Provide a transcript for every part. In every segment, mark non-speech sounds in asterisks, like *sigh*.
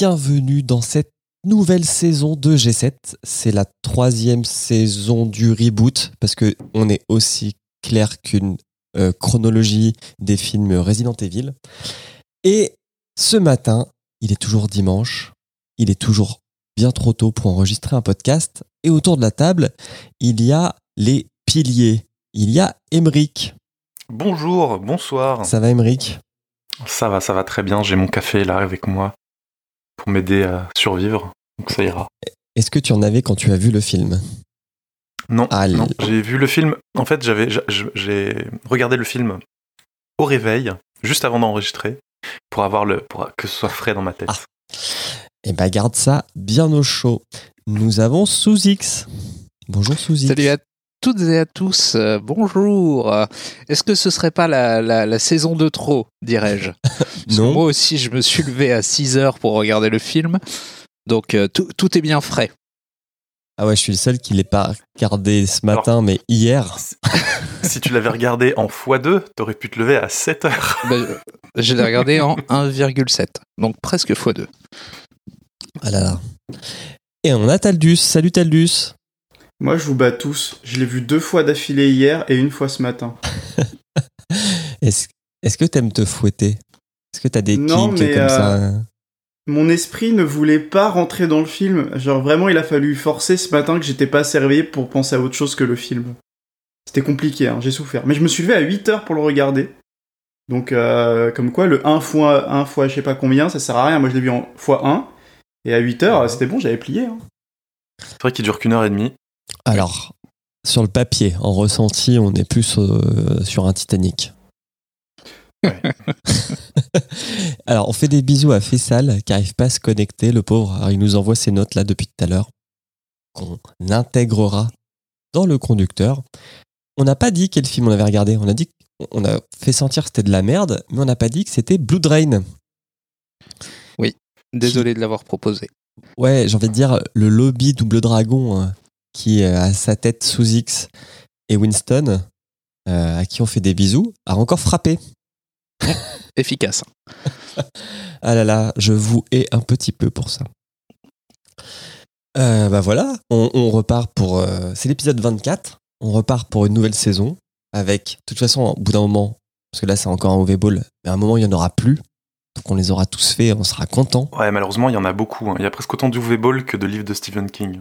bienvenue dans cette nouvelle saison de G7. C'est la troisième saison du reboot parce que on est aussi clair qu'une euh, chronologie des films Resident Evil. Et ce matin, il est toujours dimanche, il est toujours bien trop tôt pour enregistrer un podcast. Et autour de la table, il y a les piliers. Il y a Emeric. Bonjour, bonsoir. Ça va Emeric Ça va, ça va très bien. J'ai mon café là avec moi pour m'aider à survivre. Donc ça ira. Est-ce que tu en avais quand tu as vu le film? Non, Ah, non. j'ai vu le film. En fait, j'avais, j'a- j'ai regardé le film au réveil, juste avant d'enregistrer, pour avoir le, pour que ce soit frais dans ma tête. Ah. Eh ben garde ça bien au chaud. Nous avons sous X. Bonjour sous X. Salut à toutes et à tous, euh, bonjour. Est-ce que ce serait pas la, la- la saison de trop, dirais-je *laughs* Non. Moi aussi, je me suis levé à 6 heures pour regarder le film, donc euh, tout, tout est bien frais. Ah ouais, je suis le seul qui l'ai pas regardé ce matin, mais hier. *laughs* Si, tu l'avais regardé en x2, t'aurais pu te lever à 7 heures. *laughs* Ben, euh, je l'ai regardé en 1,7, donc presque x2. Ah là là. Et on a Taldus. Salut Taldus. Moi, je vous bats tous. Je l'ai vu deux fois d'affilée hier et une fois ce matin. *laughs* Est-ce que t'aimes te fouetter? Est-ce que t'as des Non, kinks mais, comme euh, ça? Mon esprit ne voulait pas rentrer dans le film. Genre, vraiment, il a fallu forcer ce matin que j'étais pas assez réveillé pour penser à autre chose que le film. C'était compliqué, hein, j'ai souffert. Mais je me suis levé à 8 heures pour le regarder. Donc, euh, comme quoi, le 1 fois 1 fois je sais pas combien, ça sert à rien. Moi, je l'ai vu en fois 1. Et à 8 heures, c'était bon, j'avais plié. hein. C'est vrai qu'il dure qu'une heure et demie. Alors, sur le papier, en ressenti, on est plus euh, sur un Titanic. Ouais. *laughs* Alors, on fait des bisous à Fessal qui n'arrive pas à se connecter, le pauvre. Alors, il nous envoie ses notes là depuis tout à l'heure qu'on intégrera dans le conducteur. On n'a pas dit quel film on avait regardé. On a dit on a fait sentir que c'était de la merde, mais on n'a pas dit que c'était Blood Rain. Désolé de l'avoir proposé. Ouais, j'ai envie de dire le lobby Double Dragon hein, qui euh, a sa tête sous X et Winston, euh, à qui on fait des bisous, a encore frappé. Efficace. *laughs* Ah là là, je vous hais un petit peu pour ça. Euh, bah voilà, on, on repart pour. euh, c'est l'épisode 24. On repart pour une nouvelle saison avec, de toute façon, au bout d'un moment, parce que là c'est encore un mauvais ball, mais à un moment il n'y en aura plus. Donc on les aura tous faits, on sera content. Ouais, malheureusement, il y en a beaucoup. hein. Il y a presque autant d'UV Ball que de livres de Stephen King.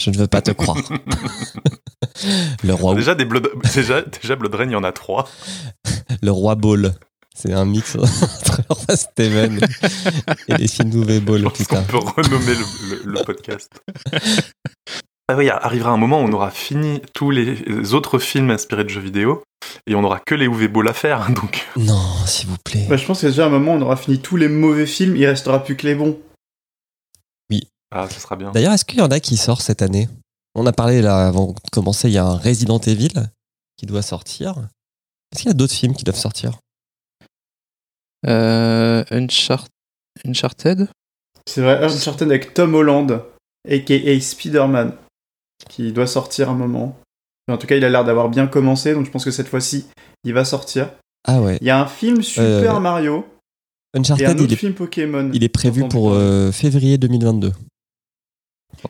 Je ne veux pas te croire. *laughs* le roi, Déjà, des Blood... déjà, déjà, Blood Rain, il y en a trois. *laughs* le roi ball. C'est un mix entre Roi Steven et les films Nouveau Je Ball, pense qu'on peut renommer le, le- le podcast. Ah oui, arrivera un moment où on aura fini tous les autres films inspirés de jeux vidéo et on aura que les UV Ball à faire. Donc, Non, s'il vous plaît. Bah, je pense que déjà à un moment, on aura fini tous les mauvais films, il restera plus que les bons. Ah, ce sera bien. D'ailleurs, est-ce qu'il y en a qui sort cette année? On a parlé là avant de commencer, il y a un Resident Evil qui doit sortir. Est-ce qu'il y a d'autres films qui doivent sortir? Euh, Unchart- Uncharted C'est vrai, Uncharted avec Tom Holland, aka Spider-Man, qui doit sortir un moment. En tout cas, il a l'air d'avoir bien commencé, donc je pense que cette fois-ci, il va sortir. Ah ouais. Il y a un film Super Euh, Mario et un Uncharted, autre il est, film Pokémon. il est prévu pour euh, février 2022.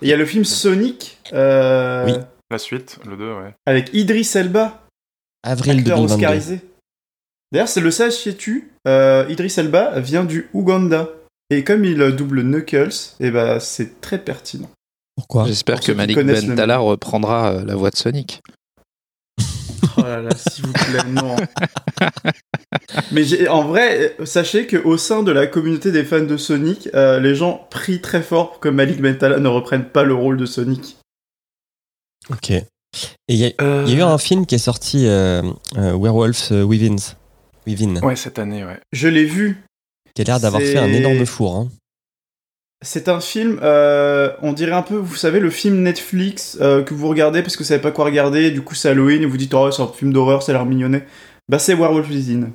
Il y a le film Sonic euh, Oui. La suite, le 2, ouais. avec Idris Elba, Avril acteur 2022. oscarisé. D'ailleurs, c'est le sachiez-tu, euh, Idris Elba vient du Ouganda. Et comme il double Knuckles, et bah, c'est très pertinent. Pourquoi? J'espère que Malik Bentala reprendra euh, la voix de Sonic. Oh là là, s'il vous plaît, non. Mais en vrai, euh, sachez qu'au sein de la communauté des fans de Sonic, euh, les gens prient très fort pour que Malik Bentala ne reprenne pas le rôle de Sonic. Ok. Et il y, a- Euh, il y a eu un film qui est sorti, euh, euh, Werewolves euh, Within, Within, Ouais, cette année, ouais. Je l'ai vu. qui a l'air d'avoir fait un énorme four. hein. C'est un film, euh, on dirait un peu, vous savez, le film Netflix euh, que vous regardez parce que vous savez pas quoi regarder, du coup c'est Halloween et vous dites oh c'est un film d'horreur, ça a l'air mignonné. Bah c'est Werewolf Within.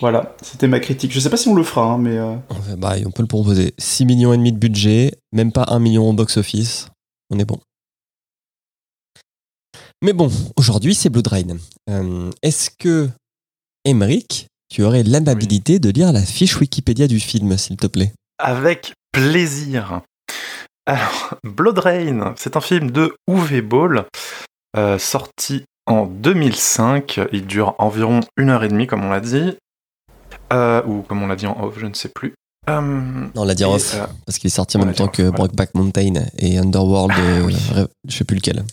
Voilà, c'était ma critique. Je sais pas si on le fera, hein, mais euh, bah, on peut le proposer. 6 millions et demi de budget, même pas 1 million au box-office. On est bon. Mais bon, aujourd'hui, c'est Blood Rain. Euh, Est-ce que Emmerich tu aurais l'amabilité de lire la fiche Wikipédia du film, s'il te plaît Avec plaisir. Alors, Blood Rain, c'est un film de Uwe Ball, euh, sorti en 2005. Il dure environ une heure et demie, comme on l'a dit. Euh, ou comme on l'a dit en off, je ne sais plus. Euh, Non, on l'a dit en off, parce qu'il est sorti en même temps off, que voilà. Brokeback Mountain et Underworld, Ah, oui. je sais plus lequel.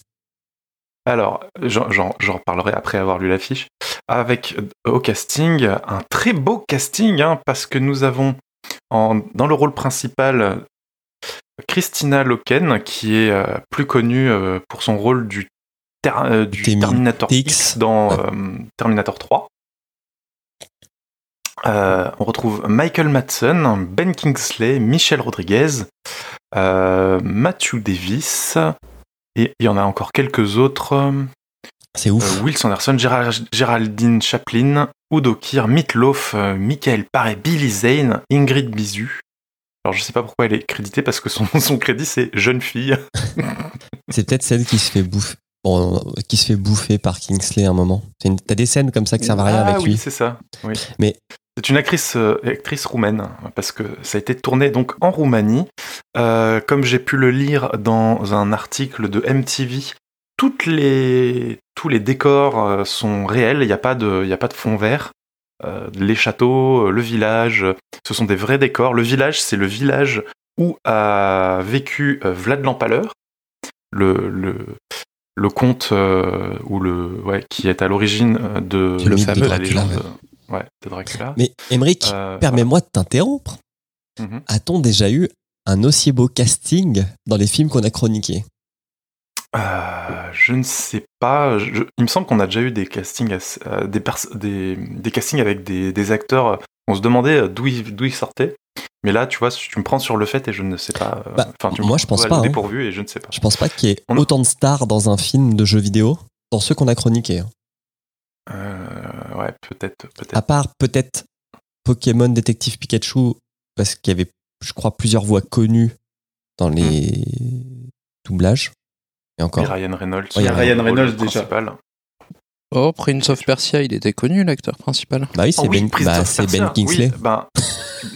Alors, j'en- reparlerai après avoir lu l'affiche. Avec euh, au casting, un très beau casting, hein, parce que nous avons en- dans le rôle principal Christina Loken, qui est euh, plus connue euh, pour son rôle du, ter- euh, du Temi- Terminator. X dans Terminator 3. Euh, on retrouve Michael Madsen, Ben Kingsley, Michelle Rodriguez, Matthew Davis, et il y en a encore quelques autres. euh, C'est ouf. euh, Will Sanderson, Gérald- Géraldine Chaplin, Udo Kier, Meatloaf, euh, Michael Paré, Billy Zane, Ingrid Bisu. Alors je sais pas pourquoi elle est créditée parce que son, *laughs* son crédit c'est jeune fille. *laughs* C'est peut-être celle qui se fait bouffer. Bon, qui se fait bouffer par Kingsley à un moment. T'as des scènes comme ça qui servent à rien ah avec oui, lui. c'est ça. Oui. Mais- c'est une actrice, euh, actrice roumaine parce que ça a été tourné donc en Roumanie. Euh, comme j'ai pu le lire dans un article de MTV, toutes les, tous les décors euh, sont réels. Il n'y a pas de, y a pas de fond vert. Euh, les châteaux, le village, ce sont des vrais décors. Le village, c'est le village où a vécu Vlad l'Empaleur, le, le, le conte euh, ou le, ouais, qui est à l'origine de, Le de la légende ouais, de Dracula. Mais Emmerich, Euh, permets-moi de t'interrompre. Mhm. A-t-on déjà eu un aussi beau casting dans les films qu'on a chroniqués? Euh, je ne sais pas. Je- il me semble qu'on a déjà eu des castings, euh, des, pers- des, des castings avec des, des acteurs. On se demandait d'où ils, sortaient. Mais là, tu vois, tu me prends sur le fait et je ne sais pas. euh, Bah, tu moi, je pense pas, hein. Et je ne sais pas. Je pense pas qu'il y ait a- autant de stars dans un film de jeux vidéo dans ceux qu'on a chroniqués. Euh, ouais, peut-être. À part peut-être Pokémon Détective Pikachu, parce qu'il y avait, je crois, plusieurs voix connues dans les doublages. Et Et encore. Ryan Reynolds. Ouais, il y a le Ryan Reynolds déjà. principal. Oh, Prince of Persia, il était connu, l'acteur principal. Bah oui, c'est Ah oui, ben, bah, Ben Kingsley. oui, ben,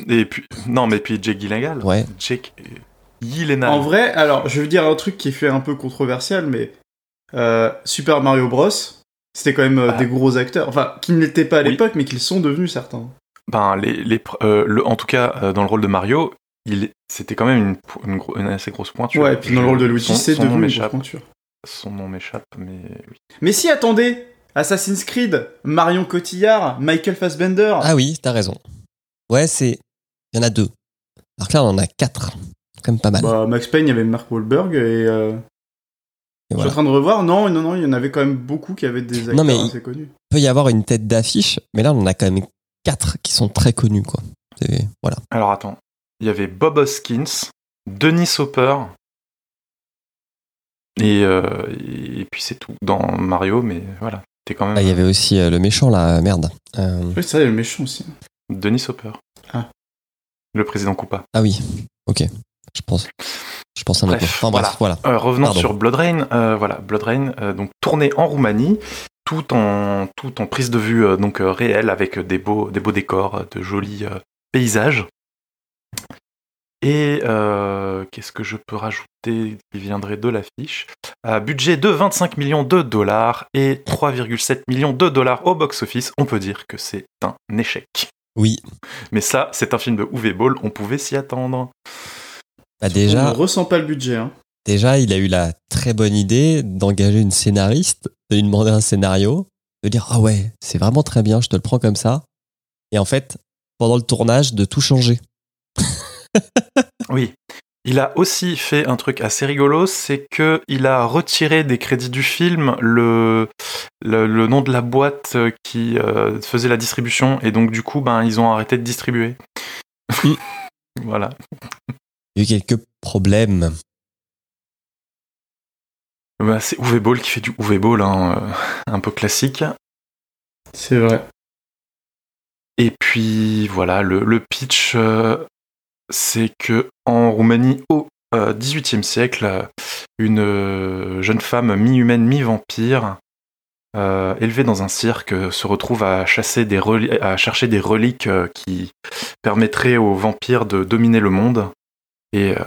et puis, non, mais puis Jake Gyllenhaal. Ouais. Jake Gyllenhaal. En vrai, alors, je veux dire un truc qui fait un peu controversial, mais euh, Super Mario Bros, c'était quand même euh, Ah. des gros acteurs. Enfin, qui ne l'étaient pas à Oui. l'époque, mais qui le sont devenus certains. Ben, les, les, euh, le, en tout cas, euh, dans le rôle de Mario, c'était quand même une, assez grosse pointure. Ouais, et puis dans le rôle de Luigi, son- c'est devenu une grosse pointure. Son nom m'échappe, mais oui. Mais si, attendez Assassin's Creed, Marion Cotillard, Michael Fassbender. Ah oui, t'as raison. Ouais, c'est. Il y en a deux. Alors que là, on en a quatre. Comme pas mal. Bah, Max Payne, il y avait Mark Wahlberg, et... euh, Et Je suis en train de revoir, non, non, non, il y en avait quand même beaucoup qui avaient des acteurs Non, mais- assez connus. Il peut y avoir une tête d'affiche, mais là, on en a quand même quatre qui sont très connus, quoi. Voilà. Alors attends, il y avait Bob Hoskins, Denis Hopper, et, euh, et puis c'est tout dans Mario, mais voilà, c'était quand même Ah, il y avait aussi euh, le méchant, là, merde. Euh, Oui, c'est vrai, il y a le méchant aussi. Denis Hopper. Ah. Le président Koopa. Ah oui, ok. Je pense. Je pense à un autre. Bref. Enfin bref, voilà. Euh, revenons Pardon. sur Blood Rain. euh, voilà, Blood Rain, euh, donc tourné en Roumanie, tout en tout en prise de vue donc réelle avec des beaux des beaux décors, de jolis paysages. Et qu'est-ce que je peux rajouter qui viendrait de l'affiche? Budget de 25 millions de dollars et 3,7 millions de dollars au box-office. On peut dire que c'est un échec. Oui. Mais ça, c'est un film de Uwe Ball, on pouvait s'y attendre. Bah, On déjà, ne ressent pas le budget. Hein. déjà, il a eu la très bonne idée d'engager une scénariste, de lui demander un scénario, de dire Ah ouais, c'est vraiment très bien, je te le prends comme ça. Et en fait, pendant le tournage, de tout changer. Oui. Il a aussi fait un truc assez rigolo, c'est que il a retiré des crédits du film le, le, le nom de la boîte qui euh, faisait la distribution et donc du coup ben ils ont arrêté de distribuer. Mm. *laughs* voilà. Il y a eu quelques problèmes. Bah, c'est Uwe Ball qui fait du Uwe Ball, hein, euh, un peu classique. C'est vrai. Et puis voilà, le, le pitch, euh, c'est que en Roumanie, au euh, XVIIIe siècle, euh, une euh, jeune femme mi-humaine, mi-vampire euh, élevé dans un cirque, se retrouve à, chasser des à chercher des reliques euh, qui permettraient aux vampires de dominer le monde. Et, euh,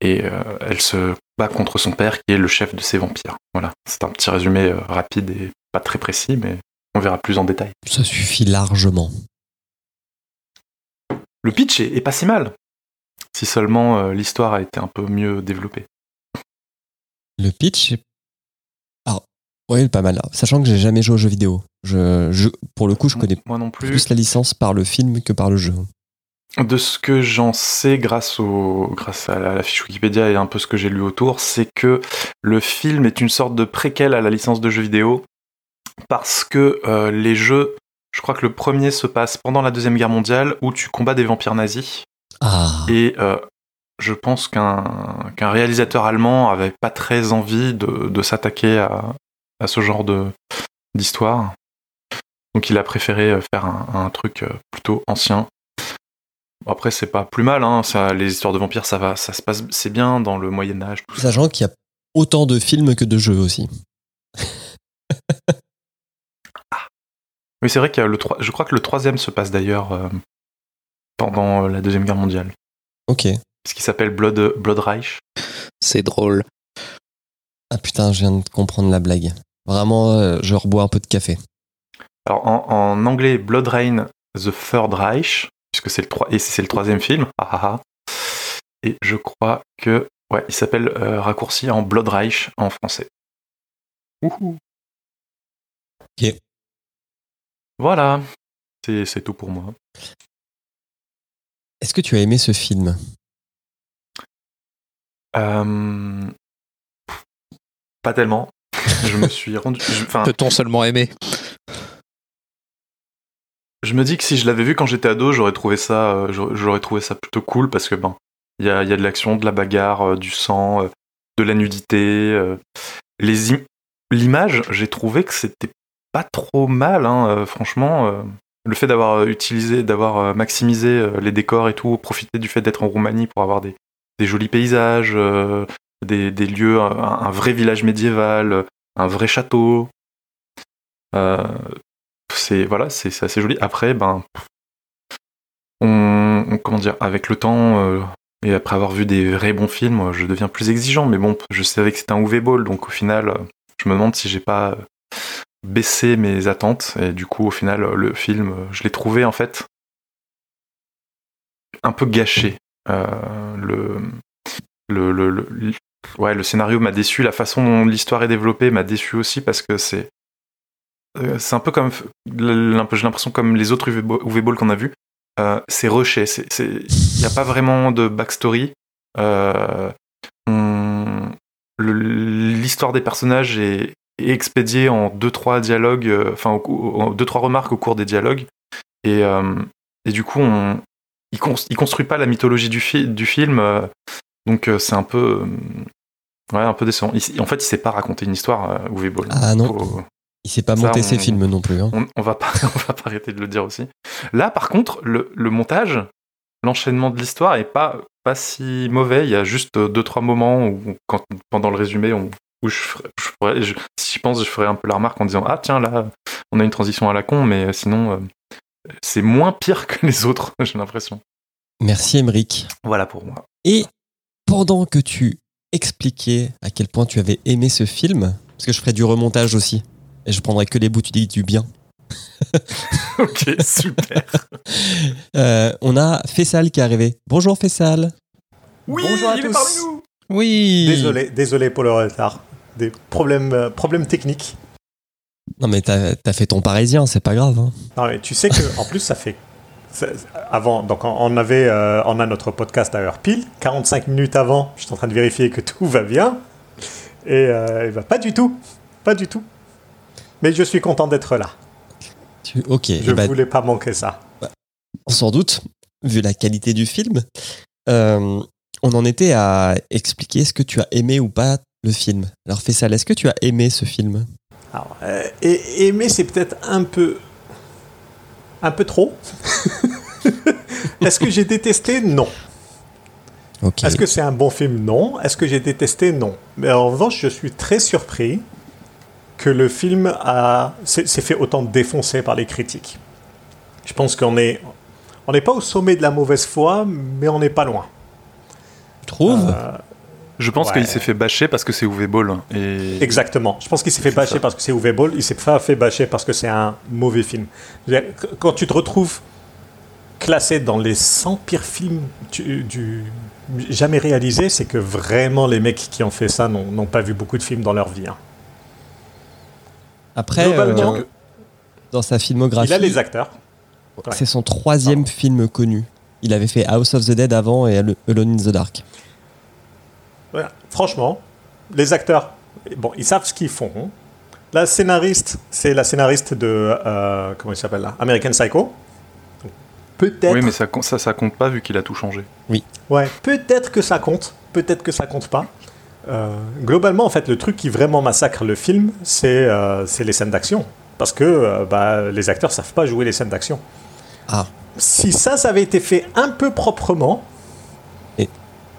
et elle se bat contre son père, qui est le chef de ces vampires. Voilà, c'est un petit résumé rapide et pas très précis, mais on verra plus en détail. Ça suffit largement. Le pitch est, pas si mal, si seulement l'histoire a été un peu mieux développée. Le pitch est oui, pas mal. Sachant que j'ai jamais joué aux jeux vidéo. Je, pour le coup, je connais Moi non plus. plus la licence par le film que par le jeu. De ce que j'en sais grâce, au, grâce à la fiche Wikipédia et un peu ce que j'ai lu autour, c'est que le film est une sorte de préquel à la licence de jeux vidéo parce que euh, les jeux, je crois que le premier se passe pendant la Deuxième Guerre mondiale où tu combats des vampires nazis. Ah. Et euh, je pense qu'un réalisateur allemand avait pas très envie de, de s'attaquer à, à ce genre de d'histoire. Donc il a préféré euh, faire un, truc plutôt ancien. Après c'est pas plus mal, hein, ça, les histoires de vampires ça va, ça se passe, c'est bien dans le Moyen Âge. Sachant qu'il y a autant de films que de jeux aussi. ah. Oui c'est vrai a le je crois que le troisième se passe d'ailleurs euh, pendant la deuxième guerre mondiale. Ok. Ce qui s'appelle Blood Blood Reich. C'est drôle. Ah putain, je viens de comprendre la blague. Vraiment, euh, je rebois un peu de café. Alors en, anglais, Blood Rain, The Third Reich, puisque c'est le, et c'est le troisième film. Ah, ah, ah. Et je crois que ouais, il s'appelle euh, raccourci en Blood Reich en français. Ouhou. Ok. Voilà, c'est tout pour moi. Est-ce que tu as aimé ce film? Euh, Pas tellement je me suis rendu. Peut-on seulement aimer? Je me dis que si je l'avais vu quand j'étais ado, j'aurais trouvé ça, euh, j'aurais trouvé ça plutôt cool parce que ben, il y a, de l'action, de la bagarre, euh, du sang, euh, de la nudité. les l'image, j'ai trouvé que c'était pas trop mal, hein, franchement. le fait d'avoir utilisé, d'avoir maximisé les décors et tout, profiter du fait d'être en Roumanie pour avoir des, jolis paysages, des, lieux, un, vrai village médiéval, un vrai château. C'est voilà, c'est assez joli. Après, ben, on, comment dire, avec le temps euh, et après avoir vu des vrais bons films, je deviens plus exigeant. Mais bon, je savais que c'était un UV Ball, donc au final, je me demande si j'ai pas baissé mes attentes. Et du coup, au final, le film, je l'ai trouvé en fait un peu gâché. Euh, le, le, le, ouais, le scénario m'a déçu, la façon dont l'histoire est développée m'a déçu aussi parce que c'est euh, c'est un peu comme j'ai l'impression comme les autres UV Ball qu'on a vu, euh, c'est rushé, il n'y a pas vraiment de backstory. Euh, l'histoire des personnages est, expédiée en deux trois dialogues, enfin en deux trois remarques au cours des dialogues, et, et du coup on, il, construit pas la mythologie du, du film donc c'est un peu Ouais, un peu décevant. en fait, il sait pas raconter une histoire, Uwe Boll. Ah non. Il sait pas monter ses films non plus. Hein. On, va pas, *laughs* on va pas arrêter de le dire aussi. Là, par contre, le, montage, l'enchaînement de l'histoire est pas, pas si mauvais. Il y a juste deux trois moments où, quand, pendant le résumé, où je, je, si je pense, je ferais un peu la remarque en disant ah tiens là, on a une transition à la con, mais sinon euh, c'est moins pire que les autres, *laughs* j'ai l'impression. Merci Emeric. Voilà pour moi. Et pendant que tu expliquer à quel point tu avais aimé ce film Parce que je ferai du remontage aussi. Et je prendrai que les bouts tu dis du bien. *laughs* ok, super. *laughs* Euh, on a Fessal qui est arrivé. Bonjour Fessal. Oui, Bonjour à il tous. Est parmi nous. Oui. Désolé, désolé pour le retard. Des problèmes, euh, problèmes techniques. Non mais t'as as fait ton parisien, c'est pas grave. Hein. Non mais tu sais que *laughs* en plus ça fait avant, donc on avait, euh, on a notre podcast à heure pile. 45 minutes avant, je suis en train de vérifier que tout va bien. Et euh, va pas du tout, pas du tout. Mais je suis content d'être là. ok. Je ne bah, voulais pas manquer ça. Sans doute, vu la qualité du film. Euh, on en était à expliquer ce que tu as aimé ou pas le film. Alors Fessal, est-ce que tu as aimé ce film? Alors, aimer, c'est peut-être un peu un peu trop. *laughs* Est-ce que j'ai détesté? Non. Est-ce que c'est un bon film? Non. Est-ce que j'ai détesté? Non. Mais en revanche, je suis très surpris que le film a s'est s'est fait autant défoncer par les critiques. Je pense qu'on est on n'est pas au sommet de la mauvaise foi, mais on n'est pas loin. Tu trouves? Euh, Je pense Ouais. qu'il s'est fait bâcher parce que c'est Uwe Boll. hein, Et... Exactement. Je pense qu'il s'est fait C'est bâcher ça. parce que c'est Uwe Boll. Il s'est pas fait bâcher parce que c'est un mauvais film. Quand tu te retrouves classé dans les 100 pires films du, du- jamais réalisés, c'est que vraiment les mecs qui ont fait ça n'ont n'ont pas vu beaucoup de films dans leur vie. hein. Après, euh, dans sa filmographie, il a les acteurs. ouais. c'est son troisième film connu. Il avait fait House of the Dead avant et Al- Alone in the Dark. Voilà. Franchement, les acteurs, bon, ils savent ce qu'ils font. La scénariste, c'est la scénariste de euh, comment il s'appelle là, American Psycho. Peut-être. Oui, mais ça, ça, ça compte pas vu qu'il a tout changé. Ouais, peut-être que ça compte, peut-être que ça compte pas. Euh, globalement, en fait, le truc qui vraiment massacre le film, c'est euh, c'est les scènes d'action. Parce que euh, bah, les acteurs savent pas jouer les scènes d'action. Ah. Si ça, ça avait été fait un peu proprement, Et-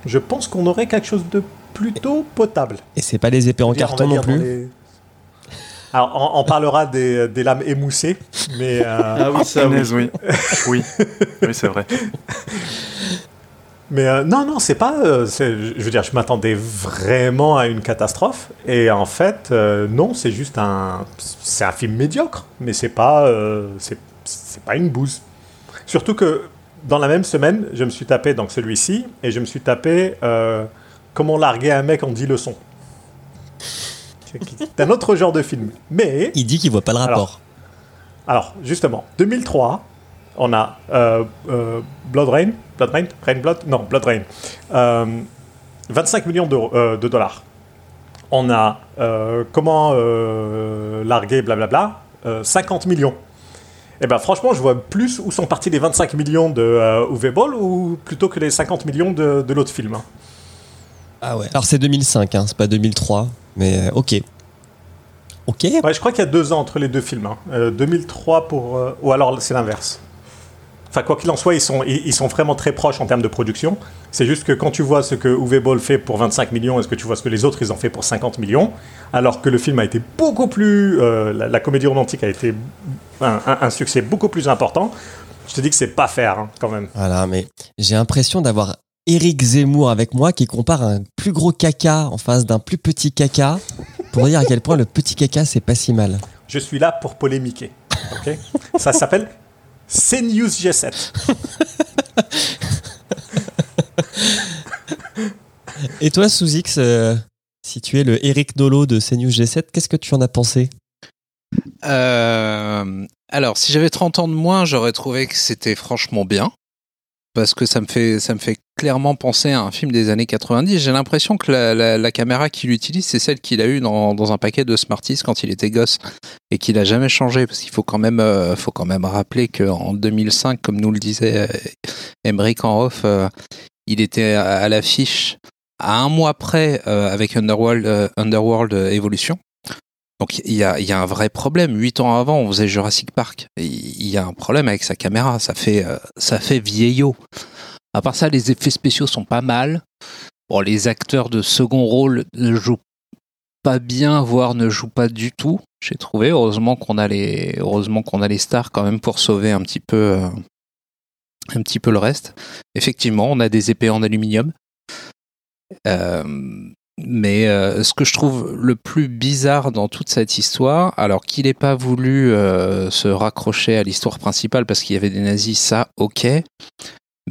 je pense qu'on aurait quelque chose de plutôt potable. Et c'est pas les épées en carton non plus. les- Alors, on, on parlera des, des lames émoussées, mais euh, Ah oui, ça, oui. oui, oui c'est vrai. *laughs* Mais euh, non, non, c'est pas. euh, je veux dire, je m'attendais vraiment à une catastrophe. Et en fait, euh, non, c'est juste un. C'est un film médiocre. Mais c'est pas. euh, c'est pas une bouse. Surtout que dans la même semaine, je me suis tapé donc celui-ci. Et je me suis tapé euh, Comment larguer un mec en 10 leçons. *laughs* C'est un autre genre de film. Mais. Il dit qu'il voit pas le Alors, rapport. Alors, justement, 2003, on a euh, euh, Blood Rain, Blood Rain, Rain Blood, non, Blood Rain, Euh, 25 millions d'euros- euh, de dollars. On a euh, comment euh, larguer, blablabla, euh, 50 millions. Et ben franchement, je vois plus où sont partis les 25 millions de euh, Uwe Boll ou plutôt que les 50 millions de, de l'autre film. hein. Ah ouais. Alors c'est 2005, hein, c'est pas 2003, mais ok. Ok. Ouais, je crois qu'il y a deux ans entre les deux films. hein. Euh, 2003 pour... euh, ou alors c'est l'inverse. Enfin, quoi qu'il en soit, ils sont, ils, sont vraiment très proches en termes de production. C'est juste que quand tu vois ce que Uwe Boll fait pour 25 millions, est-ce que tu vois ce que les autres ils ont fait pour 50 millions, alors que le film a été beaucoup plus... euh, la, la comédie romantique a été un, un- un succès beaucoup plus important, je te dis que c'est pas faire, hein, quand même. Voilà, mais j'ai l'impression d'avoir Eric Zemmour avec moi qui compare un plus gros caca en face d'un plus petit caca pour dire à quel point le petit caca c'est pas si mal. Je suis là pour polémiquer. ok? Ça s'appelle CNews G7. *laughs* Et toi, Sous-X, euh, si tu es le Eric Nolo de CNews G7, qu'est-ce que tu en as pensé? Euh, alors, si j'avais 30 ans de moins, j'aurais trouvé que c'était franchement bien. Parce que ça me fait, ça me fait clairement penser à un film des années 90. J'ai l'impression que la, caméra qu'il utilise, c'est celle qu'il a eue dans, un paquet de Smarties quand il était gosse et qu'il a jamais changé. Parce qu'il faut quand même, euh, faut quand même rappeler qu'en 2005, comme nous le disait euh, Emmerich en off, euh, il était à, l'affiche à un mois près avec Underworld, Underworld Evolution. Donc il y a, y a un vrai problème. Huit ans avant, on faisait Jurassic Park. Il y a un problème avec sa caméra. Ça fait, euh, ça fait vieillot. À part ça, les effets spéciaux sont pas mal. Bon, les acteurs de second rôle ne jouent pas bien, voire ne jouent pas du tout. J'ai trouvé. Heureusement qu'on a les, heureusement qu'on a les stars quand même pour sauver un petit peu, euh, un petit peu le reste. Effectivement, on a des épées en aluminium. Euh, mais euh, ce que je trouve le plus bizarre dans toute cette histoire, alors qu'il n'ait pas voulu euh, se raccrocher à l'histoire principale parce qu'il y avait des nazis, ça, ok.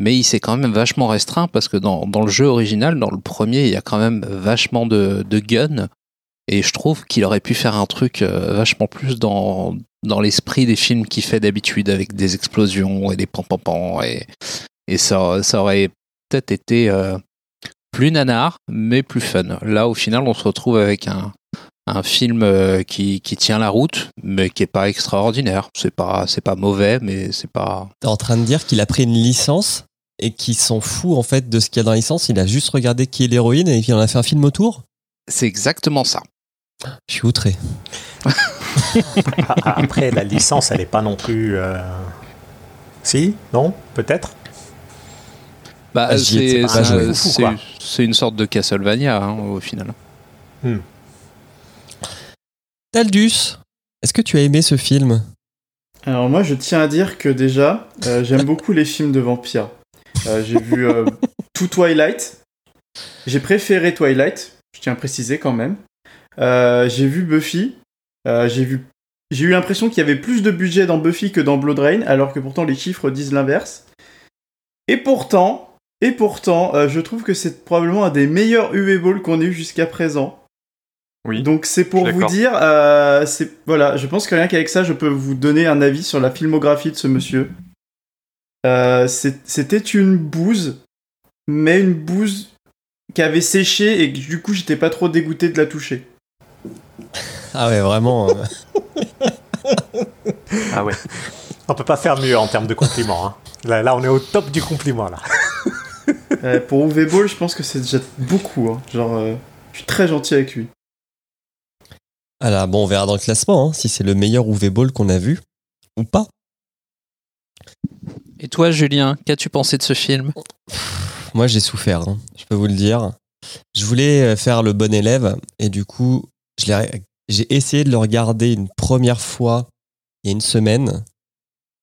Mais il s'est quand même vachement restreint parce que dans, dans le jeu original, dans le premier, il y a quand même vachement de, de guns. Et je trouve qu'il aurait pu faire un truc euh, vachement plus dans, dans l'esprit des films qu'il fait d'habitude avec des explosions et des pam et, et ça, ça aurait peut-être été plus nanar, mais plus fun. Là, au final, on se retrouve avec un, un film euh, qui, qui tient la route, mais qui est pas extraordinaire. C'est pas, c'est pas mauvais, mais c'est pas. T'es en train de dire qu'il a pris une licence et qu'il s'en fout en fait de ce qu'il y a dans la licence. Il a juste regardé qui est l'héroïne et il en a fait un film autour? C'est exactement ça. Je suis outré. *laughs* Après, la licence, elle n'est pas non plus. euh, Si? Non? Peut-être? Bah, Ah, j'y étais c'est, une sorte de Castlevania hein, au final. Taldus, est-ce que tu as aimé ce film? Alors moi, je tiens à dire que déjà, euh, j'aime beaucoup les films de vampires. Euh, j'ai vu euh, *laughs* tout Twilight. J'ai préféré Twilight, je tiens à préciser quand même. Euh, j'ai vu Buffy. Euh, j'ai vu. J'ai eu l'impression qu'il y avait plus de budget dans Buffy que dans Blood Rain, alors que pourtant les chiffres disent l'inverse. Et pourtant, et pourtant, euh, je trouve que c'est probablement un des meilleurs UV Ball qu'on ait eu jusqu'à présent. Oui. Donc c'est pour vous dire, euh, c'est voilà, je pense que rien qu'avec ça, je peux vous donner un avis sur la filmographie de ce monsieur. Euh, C'était une bouse, mais une bouse qui avait séché et que du coup j'étais pas trop dégoûté de la toucher. Ah ouais, vraiment. euh, *laughs* Ah ouais. On peut pas faire mieux en termes de compliments. hein. Là, là, on est au top du compliment. Là. *laughs* *laughs* Pour UV Ball, je pense que c'est déjà beaucoup. hein. Genre, euh, je suis très gentil avec lui. Alors, bon, on verra dans le classement hein, si c'est le meilleur UV Ball qu'on a vu ou pas. Et toi, Julien, qu'as-tu pensé de ce film? Moi, j'ai souffert, hein, je peux vous le dire. Je voulais euh, faire le bon élève et du coup, j'ai essayé de le regarder une première fois il y a une semaine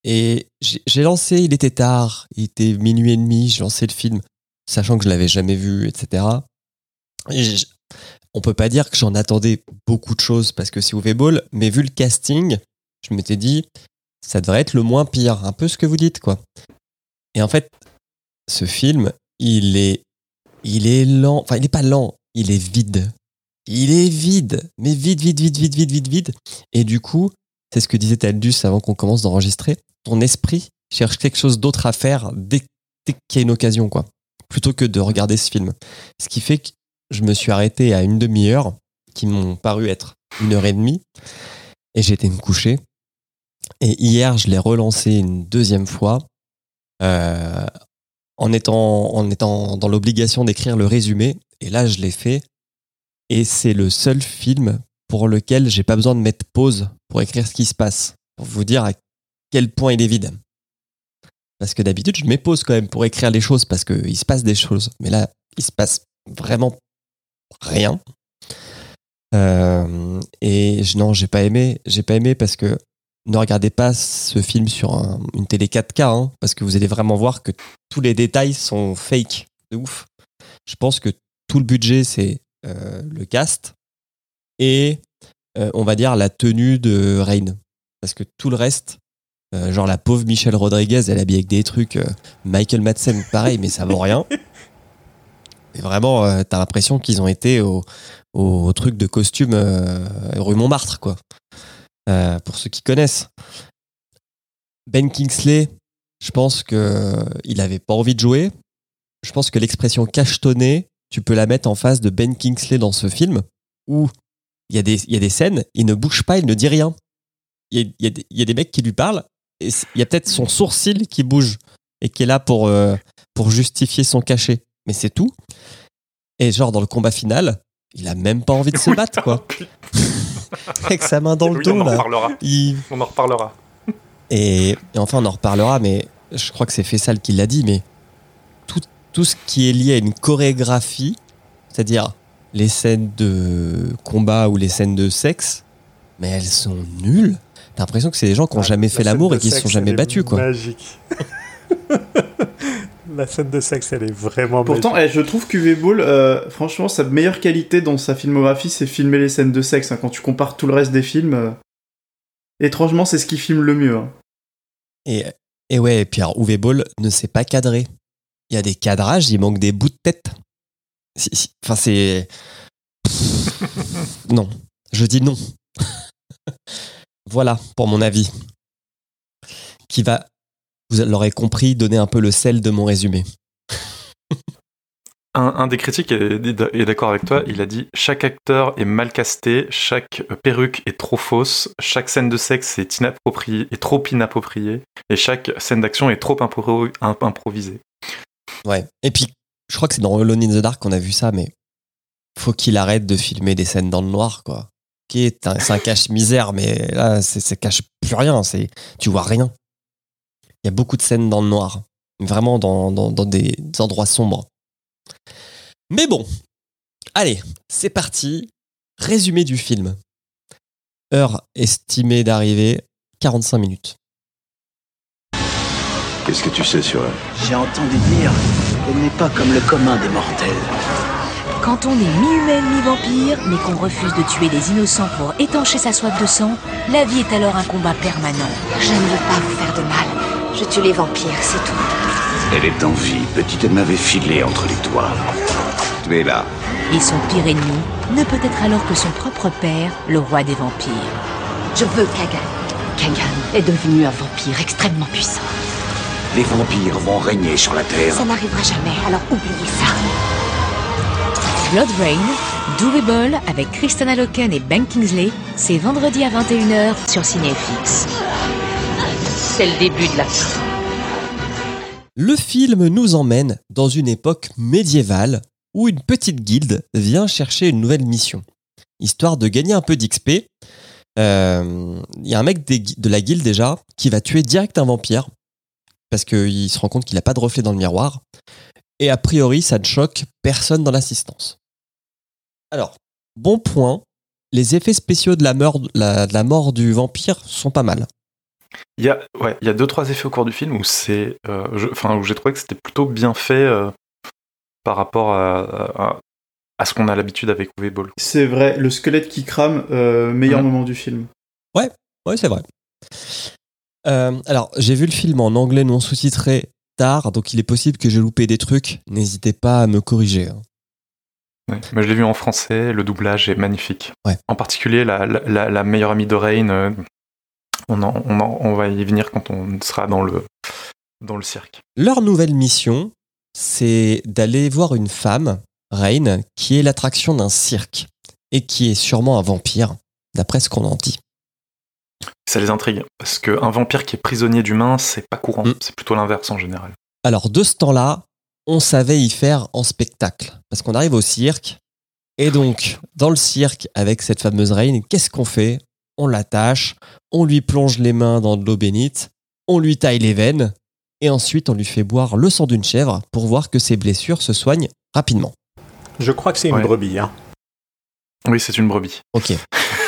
et j'ai lancé, il était tard, il était minuit et demi, j'ai lancé le film sachant que je l'avais jamais vu, etc. Et on peut pas dire que j'en attendais beaucoup de choses parce que c'est UV Ball, mais vu le casting, je m'étais dit ça devrait être le moins pire, un peu ce que vous dites quoi. Et en fait, ce film, il est, il est lent. Enfin, il est pas lent. Il est vide. Il est vide, mais vide, vide, vide, vide, vide, vide, vide. Et du coup, c'est ce que disait Taldus avant qu'on commence d'enregistrer. Ton esprit cherche quelque chose d'autre à faire dès, qu'il y a une occasion, quoi. Plutôt que de regarder ce film. Ce qui fait que je me suis arrêté à une demi-heure, qui m'ont paru être une heure et demie, et été me coucher. Et hier, je l'ai relancé une deuxième fois. Euh, en étant, en étant dans l'obligation d'écrire le résumé. Et là, je l'ai fait. Et c'est le seul film pour lequel j'ai pas besoin de mettre pause pour écrire ce qui se passe. Pour vous dire à quel point il est vide. Parce que d'habitude, je pause quand même pour écrire les choses parce qu'il se passe des choses. Mais là, il se passe vraiment rien. Euh, et non, j'ai pas aimé. J'ai pas aimé parce que ne regardez pas ce film sur un- une télé 4K, hein, parce que vous allez vraiment voir que tous les détails sont fake, de ouf. Je pense que tout le budget, c'est euh, le cast et euh, on va dire la tenue de Rain. Parce que tout le reste, euh, genre la pauvre Michelle Rodriguez, elle habille avec des trucs. euh, Michael Madsen, pareil, mais ça vaut rien. Et vraiment, euh, t'as l'impression qu'ils ont été au, au truc de costume euh, rue Montmartre, quoi. Euh, pour ceux qui connaissent. Ben Kingsley, je pense que il avait pas envie de jouer. Je pense que l'expression cachetonné, tu peux la mettre en face de Ben Kingsley dans ce film où il y, a des- y a des scènes, il ne bouge pas, il ne dit rien. Il y y des- il y a des mecs qui lui parlent il y a peut-être son sourcil qui bouge et qui est là pour, euh, pour justifier son cachet. Mais c'est tout. Et genre dans le combat final, il a même pas envie de se battre, quoi. *laughs* *laughs* Avec sa main dans le Oui, dos, on en là. reparlera. Il, On en reparlera. et, et enfin, on en reparlera, mais je crois que c'est Fessal qui l'a dit, mais tout, tout ce qui est lié à une chorégraphie, c'est-à-dire les scènes de combat ou les scènes de sexe, mais elles sont nulles. T'as l'impression que c'est des gens qui n'ont Ah, jamais fait l'amour et qui se sont jamais battus, quoi. Magique. *laughs* la scène de sexe, elle est vraiment Pourtant, magique. eh, je trouve qu'UV Ball, euh, franchement, sa meilleure qualité dans sa filmographie, c'est filmer les scènes de sexe. hein. Quand tu compares tout le reste des films, euh, étrangement, c'est ce qui filme le mieux. hein. Et, et ouais, et puis alors, Uwe Ball ne sait pas cadrer. Il y a des cadrages, il manque des bouts de tête. Si- si- Enfin, c'est. non. Je dis non. *laughs* voilà pour mon avis. Qui va, vous l'aurez compris, donner un peu le sel de mon résumé. *laughs* Un, un des critiques est, d'accord avec toi. Il a dit chaque acteur est mal casté, chaque perruque est trop fausse, chaque scène de sexe est inappropriée, est trop inappropriée, et chaque scène d'action est trop impro- imp- improvisée. Ouais. Et puis, je crois que c'est dans Alone in the Dark qu'on a vu ça, mais faut qu'il arrête de filmer des scènes dans le noir, quoi. Qui est un, c'est un cache-misère, mais là, c'est, ça cache plus rien. C'est, tu vois rien. Il y a beaucoup de scènes dans le noir, vraiment dans, dans, dans des, des endroits sombres. Mais bon, allez, c'est parti. Résumé du film. Heure estimée d'arrivée 45 minutes. Qu'est-ce que tu sais sur elle? J'ai entendu dire qu'elle n'est pas comme le commun des mortels. Quand on est mi-humaine, mi-vampire, mais qu'on refuse de tuer des innocents pour étancher sa soif de sang, la vie est alors un combat permanent. Je ne veux pas vous faire de mal. Je tue les vampires, c'est tout. Elle est en vie. Petite, elle m'avait filé entre les doigts. Tu es là. Et son pire ennemi ne peut être alors que son propre père, le roi des vampires. Je veux Kagan. Kagan est devenu un vampire extrêmement puissant. Les vampires vont régner sur la Terre. Ça n'arrivera jamais, alors oubliez ça. Blood Rain, Doable avec Kristen Loken et Ben Kingsley, c'est vendredi à 21h sur Cinéfix. C'est le début de la fin. Le film nous emmène dans une époque médiévale où une petite guilde vient chercher une nouvelle mission. Histoire de gagner un peu d'XP, euh, il y a un mec de la guilde déjà qui va tuer direct un vampire parce qu'il se rend compte qu'il n'a pas de reflet dans le miroir. Et a priori, ça ne choque personne dans l'assistance. Alors, bon point, les effets spéciaux de la, mort, la- de la mort du vampire sont pas mal. Il y a, ouais, il y a deux trois effets au cours du film où c'est, euh, enfin, où j'ai trouvé que c'était plutôt bien fait euh, par rapport à, à, à ce qu'on a l'habitude avec Uwe Ball. C'est vrai, le squelette qui crame, euh, meilleur moment du film. Ouais, c'est vrai. Euh, alors, j'ai vu le film en anglais non sous-titré tard, donc il est possible que j'ai loupé des trucs. N'hésitez pas à me corriger. hein. Mais je l'ai vu en français, le doublage est magnifique. Ouais. En particulier la, la, la- la meilleure amie de Rain, euh, on, en- on, en- on va y venir quand on sera dans le, dans le cirque. Leur nouvelle mission, c'est d'aller voir une femme, Rain, qui est l'attraction d'un cirque et qui est sûrement un vampire, d'après ce qu'on en dit. Ça les intrigue, parce qu'un vampire qui est prisonnier d'humains, c'est pas courant, Mm. c'est plutôt l'inverse en général. Alors, de ce temps-là, on savait y faire en spectacle. Parce qu'on arrive au cirque. Et donc, dans le cirque, avec cette fameuse reine, qu'est-ce qu'on fait? On l'attache, on lui plonge les mains dans de l'eau bénite, on lui taille les veines, et ensuite on lui fait boire le sang d'une chèvre pour voir que ses blessures se soignent rapidement. Je crois que c'est une Ouais. brebis. Hein. Oui, c'est une brebis. Ok. *laughs*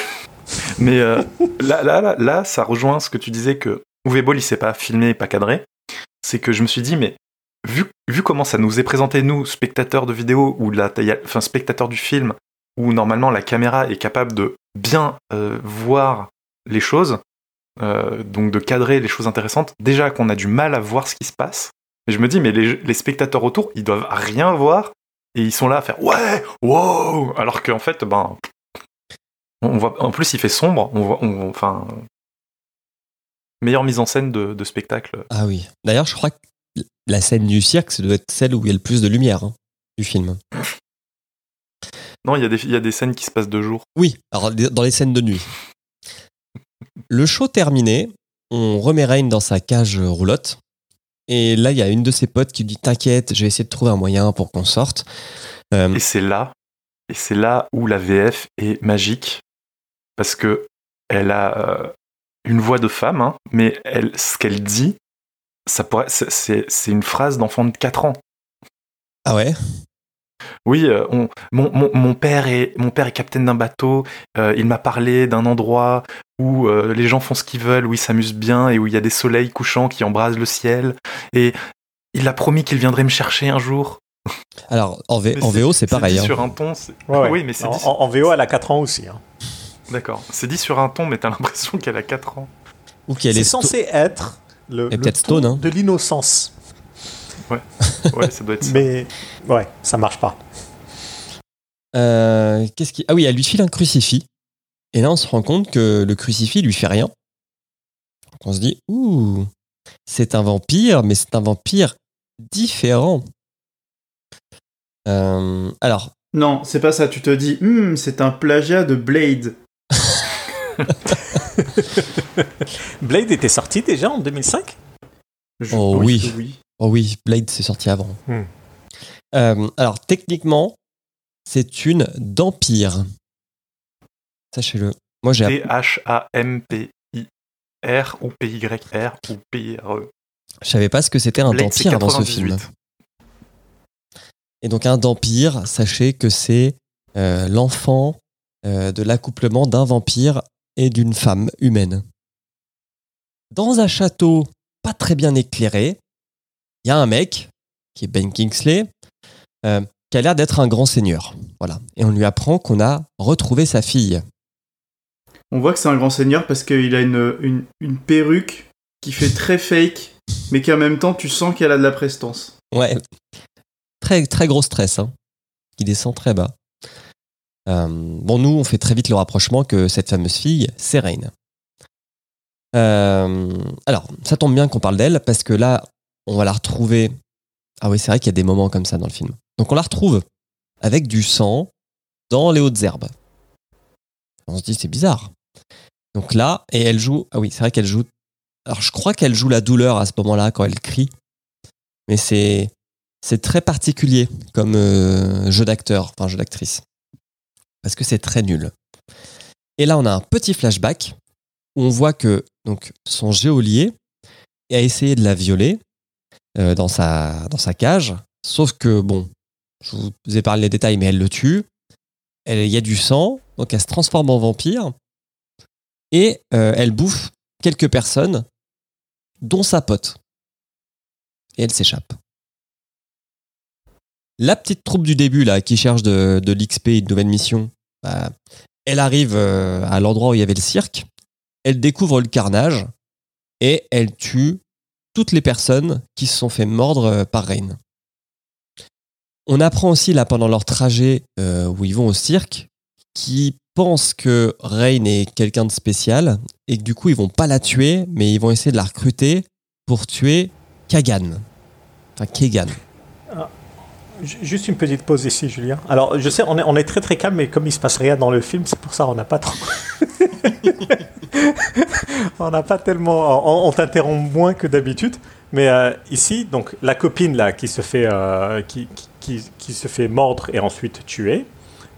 Mais euh, là, là, là, ça rejoint ce que tu disais que Uwe Boll, il s'est pas filmé pas cadré. C'est que je me suis dit, mais vu, comment ça nous est présenté, nous, spectateurs de vidéo, ou la, enfin, spectateurs du film, où normalement la caméra est capable de bien euh, voir les choses, euh, donc de cadrer les choses intéressantes, déjà qu'on a du mal à voir ce qui se passe. Et je me dis, mais les, les spectateurs autour, ils doivent rien voir, et ils sont là à faire ouais, wow, alors qu'en fait, ben, on voit, en plus, il fait sombre. On voit, on- enfin, meilleure mise en scène de, de spectacle. Ah oui. D'ailleurs, je crois que la scène du cirque, ça doit être celle où il y a le plus de lumière hein, du film. Non, il y, a des, il y a des scènes qui se passent de jour. Oui, alors dans les scènes de nuit. Le show terminé, on remet Rain dans sa cage roulotte. Et là, il y a une de ses potes qui dit T'inquiète, je vais essayer de trouver un moyen pour qu'on sorte. Euh, Et c'est là, et c'est là où la VF est magique parce que elle a euh, une voix de femme, hein, mais elle, ce qu'elle dit, ça pourrait, c'est- c'est c'est une phrase d'enfant de 4 ans. ah ouais? Oui, euh, on- mon, mon, mon père est mon père est capitaine d'un bateau. euh, il m'a parlé d'un endroit où euh, les gens font ce qu'ils veulent, où ils s'amusent bien et où il y a des soleils couchants qui embrasent le ciel. Et il a promis qu'il viendrait me chercher un jour. Alors, en, V- Mais en VO, c'est pareil. hein. sur un ton. c'est- Ouais, ouais. Oui, mais c'est en, dit. en- en VO, elle a 4 ans aussi. hein. D'accord. C'est dit sur un ton, mais t'as l'impression *laughs* qu'elle a 4 ans. Ou qu'elle C'est est censé être le, Et le peut-être ton Stone, hein. de l'innocence. Ouais, ça doit être *laughs* ça. Mais ouais, ça marche pas. Euh, qu'est-ce qui... Ah oui, elle lui file un crucifix. Et là, on se rend compte que le crucifix lui fait rien. Donc on se dit Ouh, c'est un vampire, mais c'est un vampire différent. Euh, alors, Non, c'est pas ça, tu te dis, Hmm, c'est un plagiat de Blade. *laughs* Blade était sorti déjà en 2005 Je Oh pense oui. oh oui, Blade, c'est sorti avant. Hmm. Euh, alors, techniquement, c'est une d'empire. Sachez-le. Moi, j'ai T-H-A-M-P-I-R ou P-Y-R ou P-I-R-E. Je savais pas ce que c'était un Blade, d'empire dans ce 98. film. Et donc un d'empire, sachez que c'est euh, l'enfant euh, de l'accouplement d'un vampire et d'une femme humaine. Dans un château pas très bien éclairé, il y a un mec, qui est Ben Kingsley, euh, qui a l'air d'être un grand seigneur. Voilà. Et on lui apprend qu'on a retrouvé sa fille. On voit que c'est un grand seigneur parce qu'il a une, une, une perruque qui fait très fake, mais qui en même temps, tu sens qu'elle a de la prestance. Ouais. Très, très gros stress, hein. qui descend très bas. Euh, bon, nous, on fait très vite le rapprochement que cette fameuse fille, c'est Rain. Euh, alors, ça tombe bien qu'on parle d'elle, parce que là, on va la retrouver. Ah oui, c'est vrai qu'il y a des moments comme ça dans le film. Donc, on la retrouve avec du sang dans les hautes herbes. On se dit, c'est bizarre. Donc là, et elle joue. Ah oui, c'est vrai qu'elle joue. Alors, je crois qu'elle joue la douleur à ce moment-là quand elle crie. Mais c'est. C'est très particulier comme euh, jeu d'acteur, enfin jeu d'actrice. Parce que c'est très nul. Et là, on a un petit flashback où on voit que donc, son geôlier a essayé de la violer euh, dans, sa, dans sa cage. Sauf que, bon, je vous ai parlé des détails, mais elle le tue. Il y a du sang, donc elle se transforme en vampire. Et euh, elle bouffe quelques personnes, dont sa pote. Et elle s'échappe. La petite troupe du début, là, qui cherche de, de l'XP et une nouvelle mission, bah, elle arrive euh, à l'endroit où il y avait le cirque. Elle découvre le carnage et elle tue toutes les personnes qui se sont fait mordre euh, par Rain. On apprend aussi là pendant leur trajet euh, où ils vont au cirque qu'ils pensent que Rain est quelqu'un de spécial et que du coup ils vont pas la tuer mais ils vont essayer de la recruter pour tuer Kagan. Enfin Kegan. Ju- Juste une petite pause ici, Julien. Alors, je sais, on est, très très calme, mais comme il se passe rien dans le film, c'est pour ça qu'on n'a pas trop. *laughs* on n'a pas tellement. On, t'interrompt moins que d'habitude. Mais euh, ici, donc, la copine là qui se fait, euh, qui, qui, se fait mordre et ensuite tuer,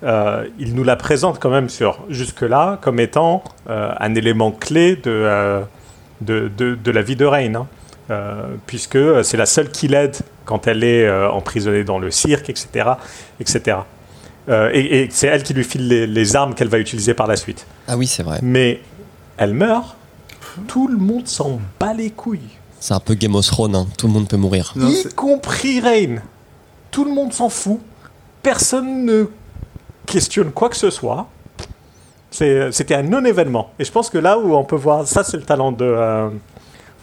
euh, il nous la présente quand même sur jusque-là comme étant un élément clé de, de, de, de la vie de Rain. hein. Puisque c'est la seule qui l'aide quand elle est euh, emprisonnée dans le cirque, etc. etc. Euh, et et c'est elle qui lui file les, les armes qu'elle va utiliser par la suite. Ah oui, c'est vrai. Mais elle meurt, tout le monde s'en bat les couilles, C'est un peu Game of Thrones, hein. tout le monde peut mourir. Non, y compris Rain. Tout le monde s'en fout, personne ne questionne quoi que ce soit. C'est- C'était un non-événement. Et je pense que là où on peut voir, ça c'est le talent de, euh,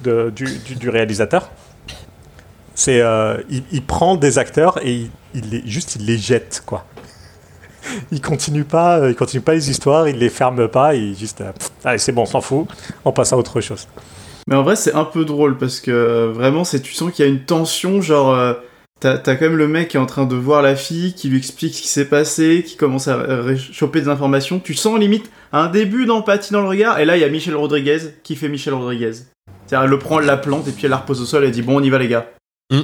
de- du, du- du réalisateur. C'est euh, il, prend des acteurs et il, il les, juste il les jette quoi. *laughs* Il continue pas, euh, il continue pas les histoires, il les ferme pas, il juste euh, allez c'est bon, on s'en fout, on passe à autre chose. Mais en vrai, c'est un peu drôle parce que vraiment, c'est tu sens qu'il y a une tension, genre. T'as t'as quand même le mec qui est en train de voir la fille, qui lui explique ce qui s'est passé, qui commence à choper des informations. Tu sens limite un début d'empathie dans le regard, et là il y a Michel Rodriguez qui fait Michel Rodriguez. C'est-à-dire elle le prend, elle la plante, et puis elle la repose au sol, elle dit bon on y va les gars. Mm.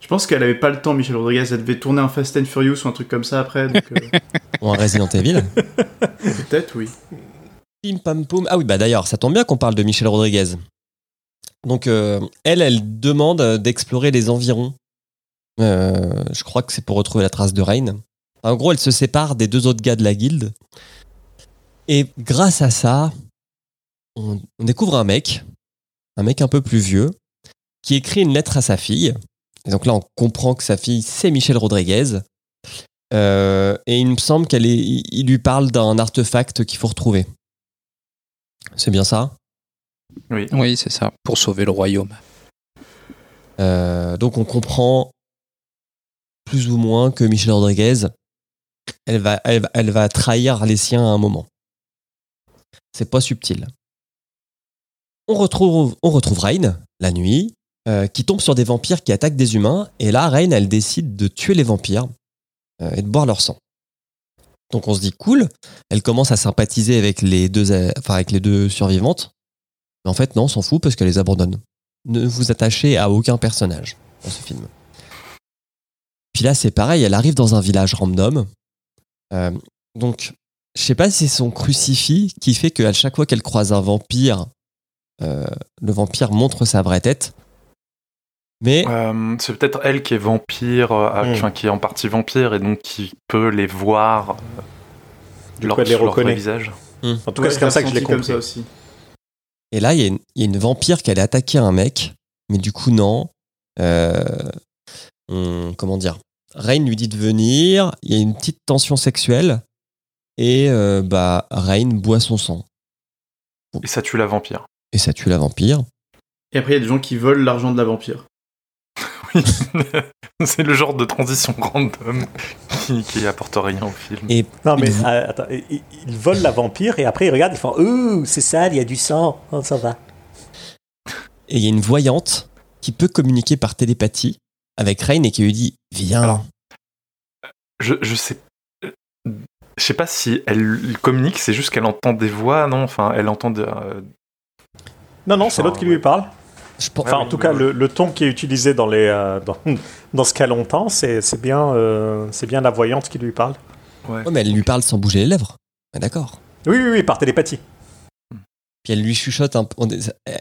Je pense qu'elle avait pas le temps, Michel Rodriguez, elle devait tourner un Fast and Furious ou un truc comme ça après, donc euh, *laughs* Ou un Resident Evil. *laughs* peut-être oui. Pim pam poum. Ah oui, bah d'ailleurs, ça tombe bien qu'on parle de Michel Rodriguez. Donc, euh, elle, elle demande euh, d'explorer les environs. Euh, je crois que c'est pour retrouver la trace de Rain. En gros, elle se sépare des deux autres gars de la guilde. Et grâce à ça, on, on découvre un mec, un mec un peu plus vieux, qui écrit une lettre à sa fille. Et donc là, on comprend que sa fille, c'est Michel Rodriguez. Euh, et il me semble qu'elle est, il lui parle d'un artefact qu'il faut retrouver. C'est bien ça? Oui, c'est ça, pour sauver le royaume. Euh, donc on comprend plus ou moins que Michel Rodriguez, elle va, elle, va- elle va trahir les siens à un moment. C'est pas subtil. On retrouve, on retrouve Rain, la nuit, euh, qui tombe sur des vampires qui attaquent des humains, et là, Rain, elle décide de tuer les vampires euh, et de boire leur sang. Donc on se dit cool, elle commence à sympathiser avec les deux, survivantes, mais en fait non, on s'en fout parce qu'elle les abandonne ne vous attachez à aucun personnage dans ce film. Puis là, c'est pareil, elle arrive dans un village random. Euh, donc, je sais pas si c'est son crucifix qui fait qu'à chaque fois qu'elle croise un vampire, le vampire montre sa vraie tête. Mais Euh, c'est peut-être elle qui est vampire, euh, Hmm. qui est en partie vampire et donc qui peut les voir euh, Du leur, coup, elle les reconnaît. visage. En tout Ouais, cas, c'est comme ça que je l'ai compris. ça aussi. Et là, il y, a une- il y a une vampire qui allait attaquer un mec, mais du coup, non. Euh, on- comment dire? Rain lui dit de venir, il y a une petite tension sexuelle, et euh, bah, Rain boit son sang. Et ça tue la vampire. Et ça tue la vampire. Et après, il y a des gens qui volent l'argent de la vampire. Oui. *laughs* c'est le genre de transition random qui, qui apporte rien au film. Et Non, mais Ils- euh, attends, ils, volent la vampire et après ils regardent, ils font Ouh, c'est sale, il y a du sang, oh, ça va. et il y a une voyante qui peut communiquer par télépathie avec Rain et qui lui dit Viens. Alors, Je, je sais. Je sais pas si elle communique, c'est juste qu'elle entend des voix, non? Enfin, elle entend de, euh, Non, non, c'est Enfin, l'autre qui lui parle. Je pense- Enfin, en oui, tout oui, cas, oui. le, le ton qui est utilisé dans, les, euh, dans, *laughs* dans ce qu'elle entend, c'est c'est bien, euh, c'est bien la voyante qui lui parle. ouais. Ouais, mais elle lui parle sans bouger les lèvres. Ouais, D'accord. Oui, oui, oui, par télépathie. Puis elle lui chuchote un peu.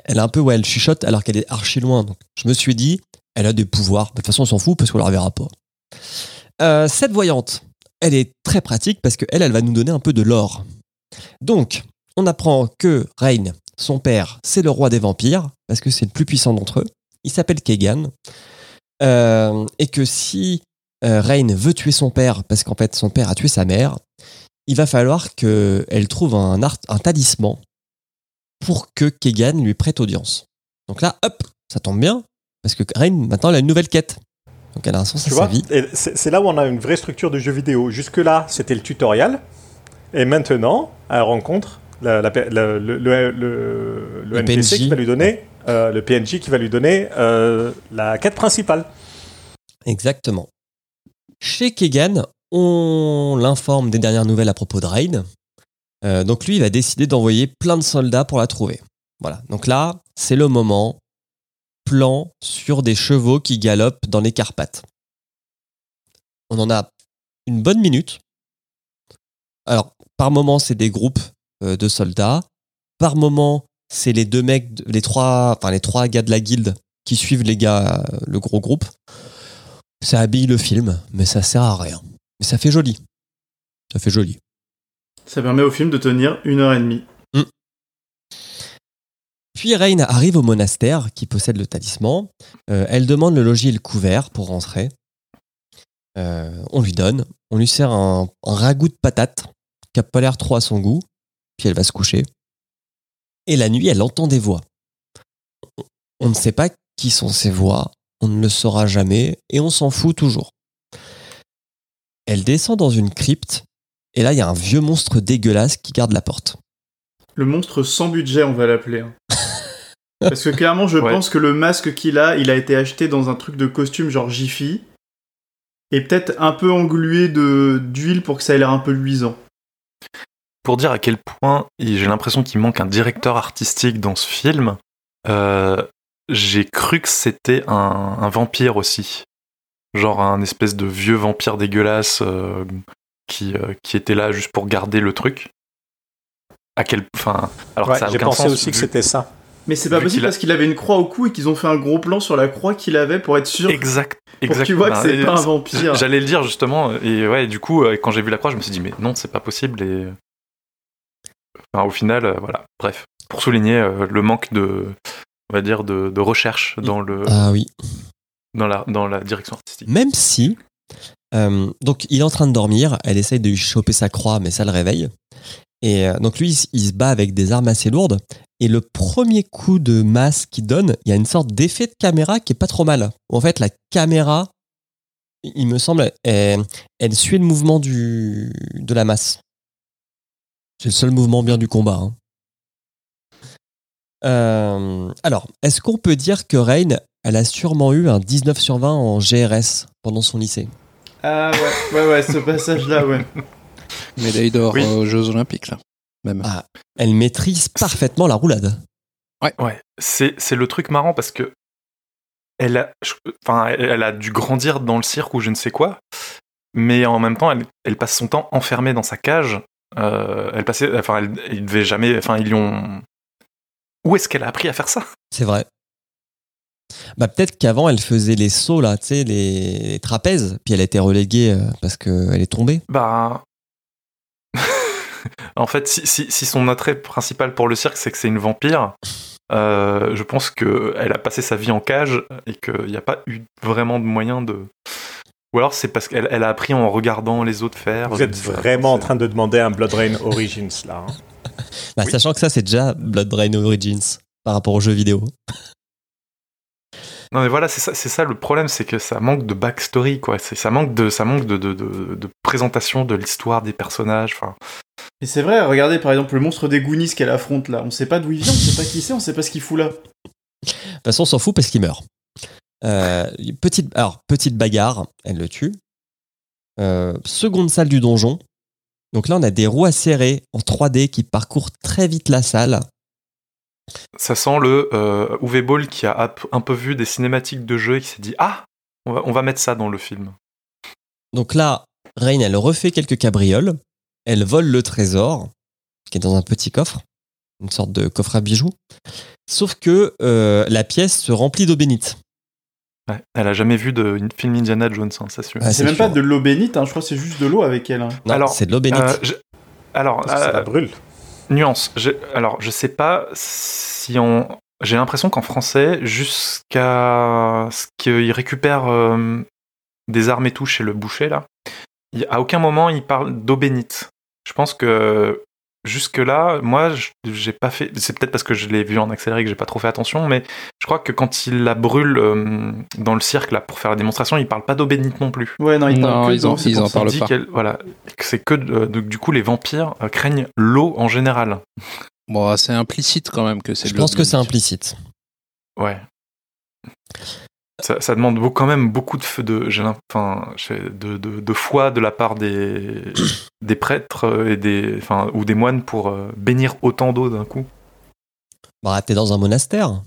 Elle a un peu, ouais, elle chuchote alors qu'elle est archi loin. Donc je me suis dit, elle a des pouvoirs. De toute façon, on s'en fout parce qu'on la reverra pas. Euh, cette voyante, elle est très pratique parce qu'elle, elle va nous donner un peu de l'or. Donc, on apprend que Rain, son père, c'est le roi des vampires parce que c'est le plus puissant d'entre eux. Il s'appelle Kegan. Euh, et que si euh, Rain veut tuer son père parce qu'en fait son père a tué sa mère, il va falloir qu'elle trouve un, art- un talisman pour que Kegan lui prête audience. Donc là, hop, ça tombe bien, parce que Rain, maintenant, elle a une nouvelle quête. Donc elle a un sens Tu à vois sa vie. C'est là où on a une vraie structure de jeu vidéo. Jusque-là, c'était le tutoriel. Et maintenant, elle rencontre la- la- le, le- le- le- le Le NPC PNJ. qui va lui donner, euh, le PNJ qui va lui donner euh, la quête principale. Exactement. Chez Kegan, on l'informe des dernières nouvelles à propos de Rain. Euh, donc lui, il va décider d'envoyer plein de soldats pour la trouver. Voilà. Donc là, c'est le moment. Plan sur des chevaux qui galopent dans les Carpates. On en a une bonne minute. Alors, par moment, c'est des groupes de soldats. Par moment, c'est les deux mecs, les trois, enfin les trois gars de la guilde qui suivent les gars, euh, le gros groupe. Ça habille le film, mais ça sert à rien. Mais ça fait joli. Ça fait joli. Ça permet au film de tenir une heure et demie. Puis Rain arrive au monastère qui possède le talisman. Euh, elle demande le logis et le couvert pour rentrer. Euh, on lui donne. On lui sert un, un ragoût de patate qui n'a pas l'air trop à son goût. Puis elle va se coucher. Et la nuit, elle entend des voix. On ne sait pas qui sont ces voix. On ne le saura jamais. Et on s'en fout toujours. Elle descend dans une crypte. Et là, il y a un vieux monstre dégueulasse qui garde la porte. Le monstre sans budget, on va l'appeler. hein. *laughs* Parce que clairement, je Ouais. pense que le masque qu'il a, il a été acheté dans un truc de costume genre Jiffy. Et peut-être un peu englué de d'huile pour que ça ait l'air un peu luisant. Pour dire à quel point j'ai l'impression qu'il manque un directeur artistique dans ce film, euh, j'ai cru que c'était un, un vampire aussi. Genre un espèce de vieux vampire dégueulasse euh, qui, euh, qui était là juste pour garder le truc. À quel. Enfin. Alors que Ouais, J'ai pensé sens, aussi que c'était ça. Mais c'est pas Vu possible a- parce qu'il avait une croix au cou et qu'ils ont fait un gros plan sur la croix qu'il avait pour être sûr Exact. pour que exact. tu vois que c'est pas un vampire. *laughs* J'allais le dire justement, et ouais, du coup, quand j'ai vu la croix, je me suis dit, mais non, c'est pas possible. Et enfin, au final, euh, voilà. Bref, pour souligner euh, le manque de, on va dire, de, de recherche dans le, Ah oui. dans la, dans la direction artistique. Même si. euh, donc, il est en train de dormir. Elle essaye de lui choper sa croix, mais ça le réveille. Et euh, donc, lui, il, se bat avec des armes assez lourdes. Et le premier coup de masse qu'il donne, il y a une sorte d'effet de caméra qui est pas trop mal. En fait, la caméra, il me semble, elle, elle suit le mouvement du, de la masse. C'est le seul mouvement bien du combat. hein. Euh, alors, est-ce qu'on peut dire que Rain, elle a sûrement eu un 19 sur 20 en GRS pendant son lycée? Ah ouais, ouais, ouais, ce passage-là, ouais. *laughs* Médaille d'or Oui. aux Jeux Olympiques, là. Même. Ah. Elle maîtrise parfaitement la roulade. Ouais, c'est, c'est le truc marrant parce que elle a, je- enfin, elle, elle a dû grandir dans le cirque ou je ne sais quoi, mais en même temps, elle, elle passe son temps enfermée dans sa cage. Euh, elle passait, enfin, elle, il devait jamais, enfin, ils lui ont. Où est-ce qu'elle a appris à faire ça? C'est vrai. Bah, peut-être qu'avant, elle faisait les sauts, là, tu sais, les, les trapèzes, puis elle a été reléguée euh, parce qu'elle est tombée. Bah. *laughs* en fait, si, si, si son attrait principal pour le cirque, c'est que c'est une vampire, euh, je pense qu'elle a passé sa vie en cage et qu'il n'y a pas eu vraiment de moyen de. Ou alors c'est parce qu'elle elle a appris en regardant les autres faire. Vous êtes vraiment en train de demander un Blood Rain Origins là. hein. *laughs* Bah, Sachant que ça, c'est déjà Blood Rain Origins par rapport aux jeux vidéo. Non mais voilà, c'est ça, le problème, c'est que ça manque de backstory, quoi. Ça manque de, ça manque de, de, de, de présentation de l'histoire des personnages. Enfin, Et c'est vrai, regardez par exemple le monstre des Goonies qu'elle affronte là. On sait pas d'où il vient, on sait pas qui c'est, on sait pas ce qu'il fout là. De toute façon, on s'en fout parce qu'il meurt. Euh, petite, alors, petite bagarre, elle le tue. Euh, seconde salle du donjon. Donc là, on a des roues serrer en 3D qui parcourent très vite la salle. ça sent le euh, Uwe Boll qui a un peu vu des cinématiques de jeu et qui s'est dit ah, on va, on va mettre ça dans le film. Donc là, Rain, elle refait quelques cabrioles. Elle vole le trésor, qui est dans un petit coffre, une sorte de coffre à bijoux. Sauf que euh, la pièce se remplit d'eau bénite. Ouais, Elle a jamais vu de une film Indiana Jones, hein, ça sûr. Ah, c'est même pas de l'eau bénite, hein, je crois que c'est juste de l'eau avec elle. hein. Non, Alors, c'est de l'eau bénite. Euh, je- Alors, Parce que ça euh, la brûle. nuance. je- Alors, je sais pas si on. J'ai l'impression qu'en français, jusqu'à ce qu'il récupère euh, des armes et tout chez le boucher là, il- à aucun moment il parle d'eau bénite. Je pense que jusque là, moi, j'ai pas fait. C'est peut-être parce que je l'ai vu en accéléré que j'ai pas trop fait attention, mais je crois que quand il la brûle euh, dans le cirque là pour faire la démonstration, il parle pas d'eau bénite non plus. Ouais, non, il Non, parle que ils en- ils parlent Il dit pas. qu'elle- voilà, que c'est que euh, du coup les vampires euh, craignent l'eau en général. Bon, c'est implicite quand même que c'est Je pense que c'est implicite. Ouais. Ça, ça demande quand même beaucoup de feu de, enfin, de, de, de foi de la part des, *coughs* des prêtres euh, et des, enfin, ou des moines pour euh, bénir autant d'eau d'un coup. Bah, t'es dans un monastère.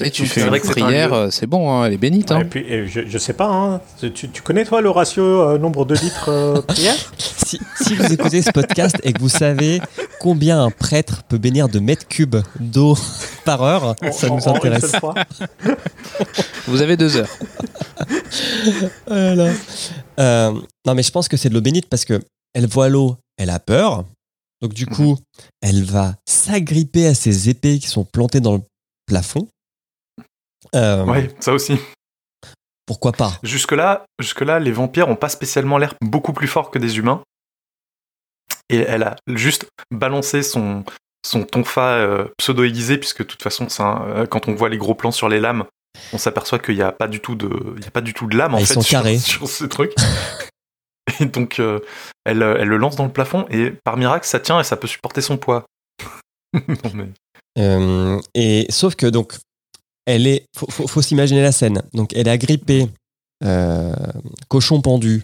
Et tu fais c'est une prière, euh, c'est bon, hein, elle est bénite. Ouais, Hein. et puis, et je, je sais pas, hein, tu, tu connais toi le ratio euh, nombre de litres euh, *laughs* prière? Si, si vous écoutez ce podcast et que vous savez combien un prêtre peut bénir de mètres cubes d'eau *laughs* par heure, ça En- nous en une intéresse. seule fois? *laughs* Vous avez deux heures. Voilà. Euh, non, mais je pense que c'est de l'eau bénite parce que elle voit l'eau, elle a peur. Donc du coup, elle va s'agripper à ces épées qui sont plantées dans le plafond. Euh, Ouais, ça aussi. Pourquoi pas Jusque-là, jusque-là, les vampires ont pas spécialement l'air beaucoup plus forts que des humains. Et elle a juste balancé son, son tonfa euh, pseudo-aiguisé, puisque de toute façon, un- euh, quand on voit les gros plans sur les lames, on s'aperçoit qu'il n'y a pas du tout de, il y a pas du tout de lame en ils fait sont sur, carrés. sur ce truc. *laughs* et donc, euh, elle, elle le lance dans le plafond et par miracle, ça tient et ça peut supporter son poids. *laughs* Non, mais- et sauf que donc, elle est, faut, s'imaginer la scène. Donc, elle est agrippée, euh, cochon pendu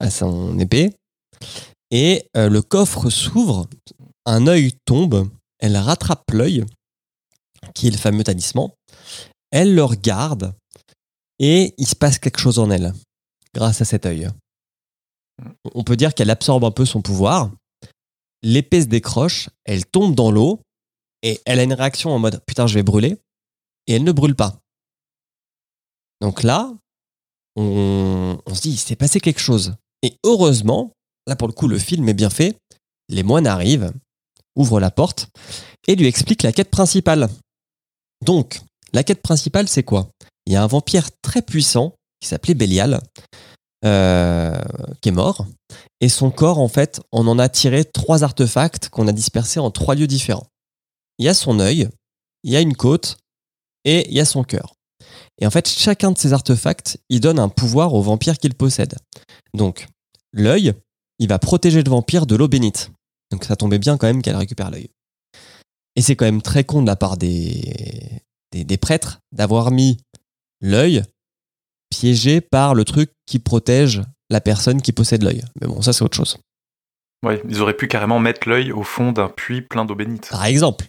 à son épée, et euh, le coffre s'ouvre, un œil tombe, elle rattrape l'œil, qui est le fameux talisman, elle le regarde, et il se passe quelque chose en elle, grâce à cet œil. On peut dire qu'elle absorbe un peu son pouvoir. L'épée se décroche, elle tombe dans l'eau, et elle a une réaction en mode putain, je vais brûler. Et elle ne brûle pas. Donc là, on, se dit, il s'est passé quelque chose. Et heureusement, là pour le coup, le film est bien fait. Les moines arrivent, ouvrent la porte et lui expliquent la quête principale. Donc, la quête principale, c'est quoi? Il y a un vampire très puissant qui s'appelait Bélial, euh, qui est mort. Et son corps, en fait, on en a tiré trois artefacts qu'on a dispersés en trois lieux différents il y a son œil, il y a une côte et il y a son cœur. Et en fait, chacun de ces artefacts, il donne un pouvoir au vampire qu'il possède. Donc, l'œil, il va protéger le vampire de l'eau bénite. Donc, ça tombait bien quand même qu'elle récupère l'œil. Et c'est quand même très con de la part des, des, des prêtres d'avoir mis l'œil piégé par le truc qui protège la personne qui possède l'œil. Mais bon, ça c'est autre chose. ouais, ils auraient pu carrément mettre l'œil au fond d'un puits plein d'eau bénite. Par exemple,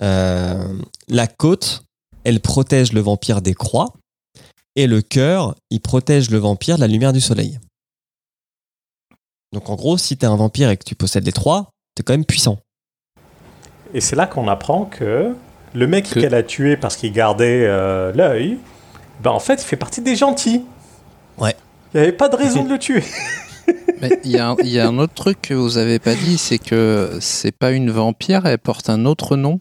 la côte, elle protège le vampire des croix, et le cœur, il protège le vampire de la lumière du soleil. Donc en gros, si t'es un vampire et que tu possèdes les trois, t'es quand même puissant. Et c'est là qu'on apprend que le mec Que- qu'elle a tué parce qu'il gardait euh, l'œil, ben en fait, il fait partie des gentils. Ouais. Il n'y avait pas de raison *laughs* de le tuer. Mais il y, a un- il y a un autre truc que vous avez pas dit, c'est que c'est pas une vampire, elle porte un autre nom.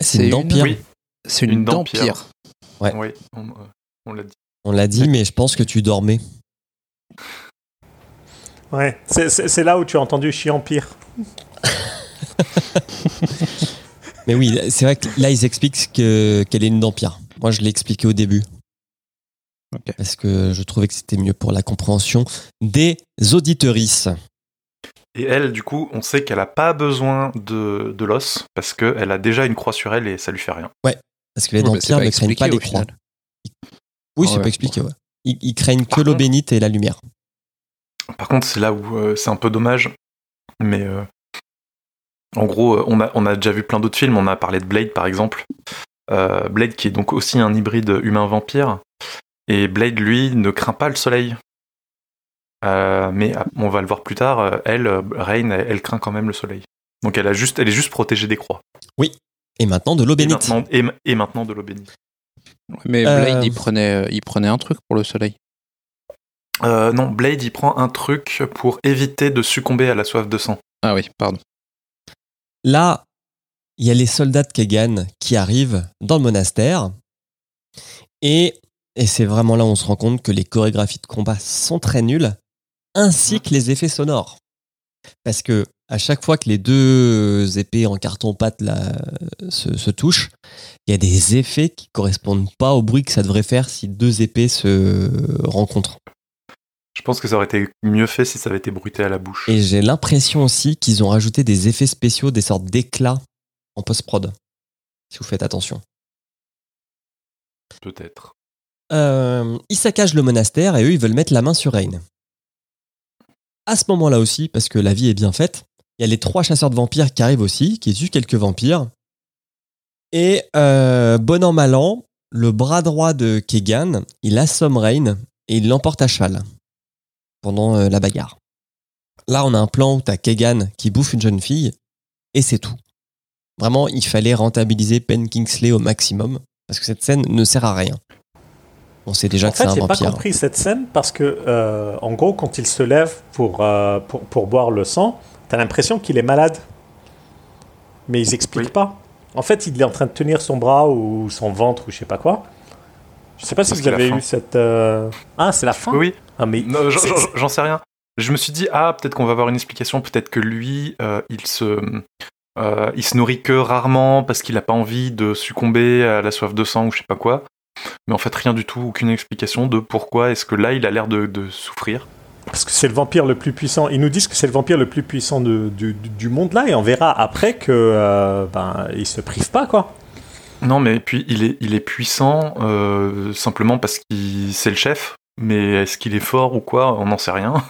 C'est une. Oui, C'est une, Une. Ouais. oui, on, euh, on l'a dit. On l'a dit, mais je pense que tu dormais. Ouais, c'est- c'est c'est là où tu as entendu Chiempire. *laughs* Mais oui, c'est vrai que là, ils expliquent que- qu'elle est une dampire. Moi, je l'ai expliqué au début. Parce que je trouvais que c'était mieux pour la compréhension des auditorices. Et elle, du coup, on sait qu'elle a pas besoin de, de l'os parce qu'elle a déjà une croix sur elle et ça lui fait rien. Parce que les Ouais, dampires pas ne craignent pas les croix. final. Oui, Ah c'est ouais. pas expliqué, ouais. Ils, ils craignent que l'eau contre- bénite et la lumière. Par contre, c'est là où euh, c'est un peu dommage. Mais euh, en gros, euh, on a, on a déjà vu plein d'autres films. On a parlé de Blade, par exemple. Euh, Blade, qui est donc aussi un hybride humain-vampire. Et Blade, lui, ne craint pas le soleil. Euh, mais euh, on va le voir plus tard. euh, Elle, euh, Rain, elle, elle craint quand même le soleil. Donc elle, a juste, elle est juste protégée des croix. Et maintenant, de l'eau Et bénite. maintenant, et, et maintenant de l'eau bénite. Mais Euh, Blade, il, prenait, euh, il prenait un truc pour le soleil. Euh, non, Blade, il prend un truc pour éviter de succomber à la soif de sang. Ah oui, pardon. Là, il y a les soldats de Kegan qui arrivent dans le monastère. Et, et c'est vraiment là où on se rend compte que les chorégraphies de combat sont très nulles, ainsi que les effets sonores. Parce que à chaque fois que les deux épées en carton-pâte là, se, se touchent, il y a des effets qui correspondent pas au bruit que ça devrait faire si deux épées se rencontrent. Je pense que ça aurait été mieux fait si ça avait été bruité à la bouche. Et j'ai l'impression aussi qu'ils ont rajouté des effets spéciaux, des sortes d'éclats en post-prod. Si vous faites attention. Peut-être. Euh, ils saccagent le monastère et eux, ils veulent mettre la main sur Rain. À ce moment-là aussi, parce que la vie est bien faite, il y a les trois chasseurs de vampires qui arrivent aussi, qui tuent quelques vampires. Et euh, bon an, mal an, le bras droit de Kegan, il assomme Rain et il l'emporte à cheval pendant euh, la bagarre. Là, on a un plan où t'as Kegan qui bouffe une jeune fille et c'est tout. Vraiment, il fallait rentabiliser Ben Kingsley au maximum parce que cette scène ne sert à rien. On sait déjà En que c'est fait, un j'ai pas vampire. compris cette scène parce que, euh, en gros, quand il se lève pour, euh, pour, pour boire le sang, t'as l'impression qu'il est malade. Mais ils expliquent Oui. pas. En fait, il est en train de tenir son bras ou son ventre ou je sais pas quoi. Je sais pas si Parce vous avez eu cette. euh, Ah, c'est la fin Oui, oui. Ah, mais j'en- sais rien. Je me suis dit, ah, peut-être qu'on va avoir une explication. Peut-être que lui, euh, il se. euh, il se nourrit que rarement parce qu'il n'a pas envie de succomber à la soif de sang ou je sais pas quoi. Mais en fait, rien du tout, aucune explication de pourquoi est-ce que là, il a l'air de, de souffrir. Parce que c'est le vampire le plus puissant. Ils nous disent que c'est le vampire le plus puissant de- du, monde là, et on verra après que euh, ben il se prive pas quoi. Non, mais puis il est, il est puissant euh, simplement parce qu'il c'est le chef. Mais est-ce qu'il est fort ou quoi? On n'en sait rien.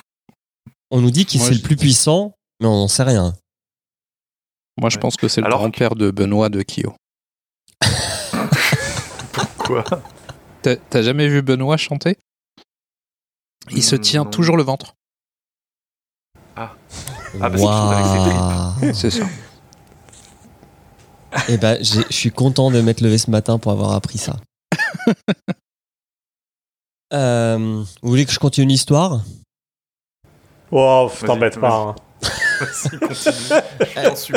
On nous dit qu'il c'est je- le plus puissant, mais on n'en sait rien. Moi, je Ouais. pense que c'est le grand-père de Benoît de Kyo. Quoi *laughs* T'as jamais vu Benoît chanter? Il se Hmm, tient non. toujours le ventre. Ah, bah, c'est ça. Eh ben, je suis content de m'être levé ce matin pour avoir appris ça. *laughs* Euh, vous voulez que je continue l'histoire? Wow, Vas-y, t'embête pas. hein.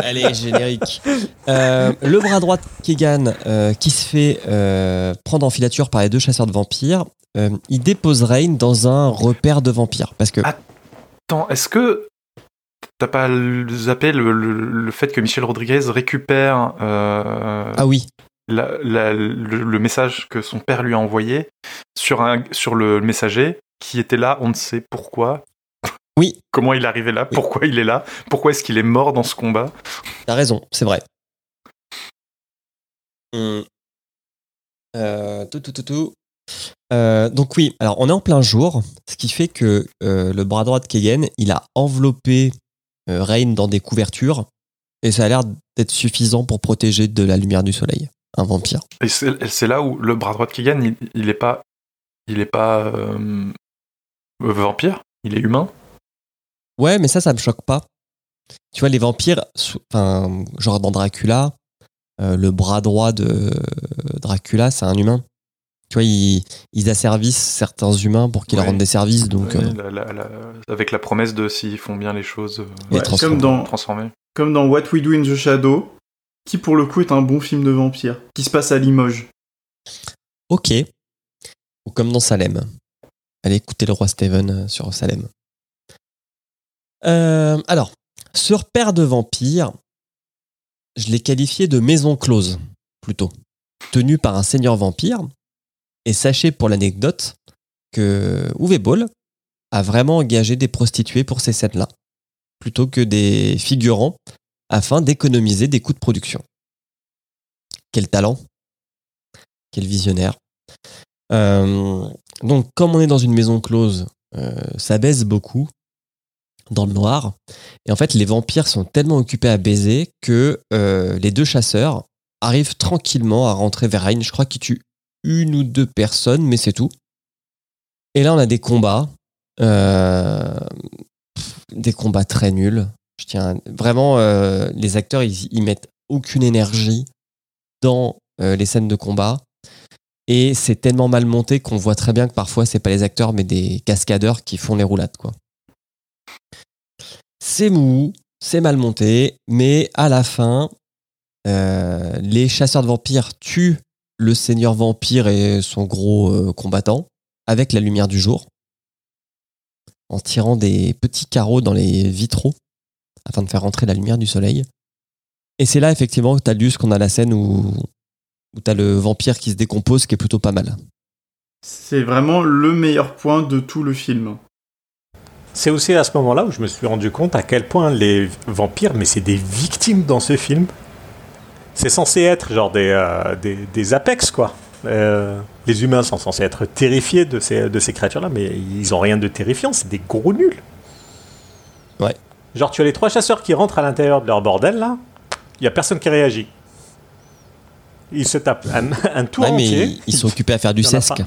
Allez, générique. Euh, le bras droit de Kegan euh, qui se fait euh, prendre en filature par les deux chasseurs de vampires, euh, il dépose Rain dans un repère de vampires. Parce que. Attends, est-ce que t'as pas zappé le, le- le fait que Michel Rodriguez récupère euh, ah oui, la- la- le, le message que son père lui a envoyé sur, un, sur le messager qui était là, on ne sait pourquoi. Oui. Comment il est arrivé là? Pourquoi il est là? Pourquoi est-ce qu'il est mort dans ce combat? T'as raison, c'est vrai. Hum. Euh, tout, tout, tout, tout. Euh, donc oui, alors on est en plein jour, ce qui fait que euh, le bras droit de Kegan, il a enveloppé euh, Rain dans des couvertures, et ça a l'air d'être suffisant pour protéger de la lumière du soleil, un vampire. Et c'est là où le bras droit de Kegan, il, il est pas, il est pas euh, vampire, il est humain? Ouais, mais ça, ça me choque pas. Tu vois, les vampires, enfin, genre dans Dracula, euh, le bras droit de Dracula, c'est un humain. tu vois, ils, ils asservissent certains humains pour qu'ils leur rendent des services. Donc, Ouais, euh, la- la- la- avec la promesse de s'ils font bien les choses, euh, les Ouais, transformer. comme dans, transformer. comme dans What We Do in the Shadow, qui pour le coup est un bon film de vampire, qui se passe à Limoges. Ok. Ou comme dans Salem. Allez écouter le roi Steven euh, sur Salem. Euh, alors, sur Père de vampire, je l'ai qualifié de maison close, plutôt. Tenu par un seigneur vampire. Et sachez pour l'anecdote que Uwe Boll a vraiment engagé des prostituées pour ces scènes-là, plutôt que des figurants, afin d'économiser des coûts de production. Quel talent Quel visionnaire Euh, donc, comme on est dans une maison close, euh, ça baise beaucoup dans le noir. Et en fait, les vampires sont tellement occupés à baiser que euh, les deux chasseurs arrivent tranquillement à rentrer vers Rain. Je crois qu'ils tuent une ou deux personnes, mais c'est tout. Et là, on a des combats. euh, des combats très nuls. Je tiens vraiment, euh, les acteurs, ils, ils mettent aucune énergie dans les scènes de combat. Et c'est tellement mal monté qu'on voit très bien que parfois, c'est pas les acteurs, mais des cascadeurs qui font les roulades, quoi. C'est mou, c'est mal monté, mais à la fin, euh, les chasseurs de vampires tuent le seigneur vampire et son gros euh, combattant avec la lumière du jour, en tirant des petits carreaux dans les vitraux afin de faire rentrer la lumière du soleil. Et c'est là effectivement que tu as lu ce qu'on a la scène où, où tu as le vampire qui se décompose, qui est plutôt pas mal. C'est vraiment le meilleur point de tout le film. C'est aussi à ce moment-là où je me suis rendu compte à quel point les vampires, mais c'est des victimes dans ce film. C'est censé être genre des, euh, des, des apex, quoi. Euh, les humains sont censés être terrifiés de ces, de ces créatures-là, mais ils ont rien de terrifiant, c'est des gros nuls. Ouais. Genre, tu as les trois chasseurs qui rentrent à l'intérieur de leur bordel, là, il y a personne qui réagit. Ils se tapent un, un tour Ouais, mais entier. ils, ils sont occupés à faire du sesque.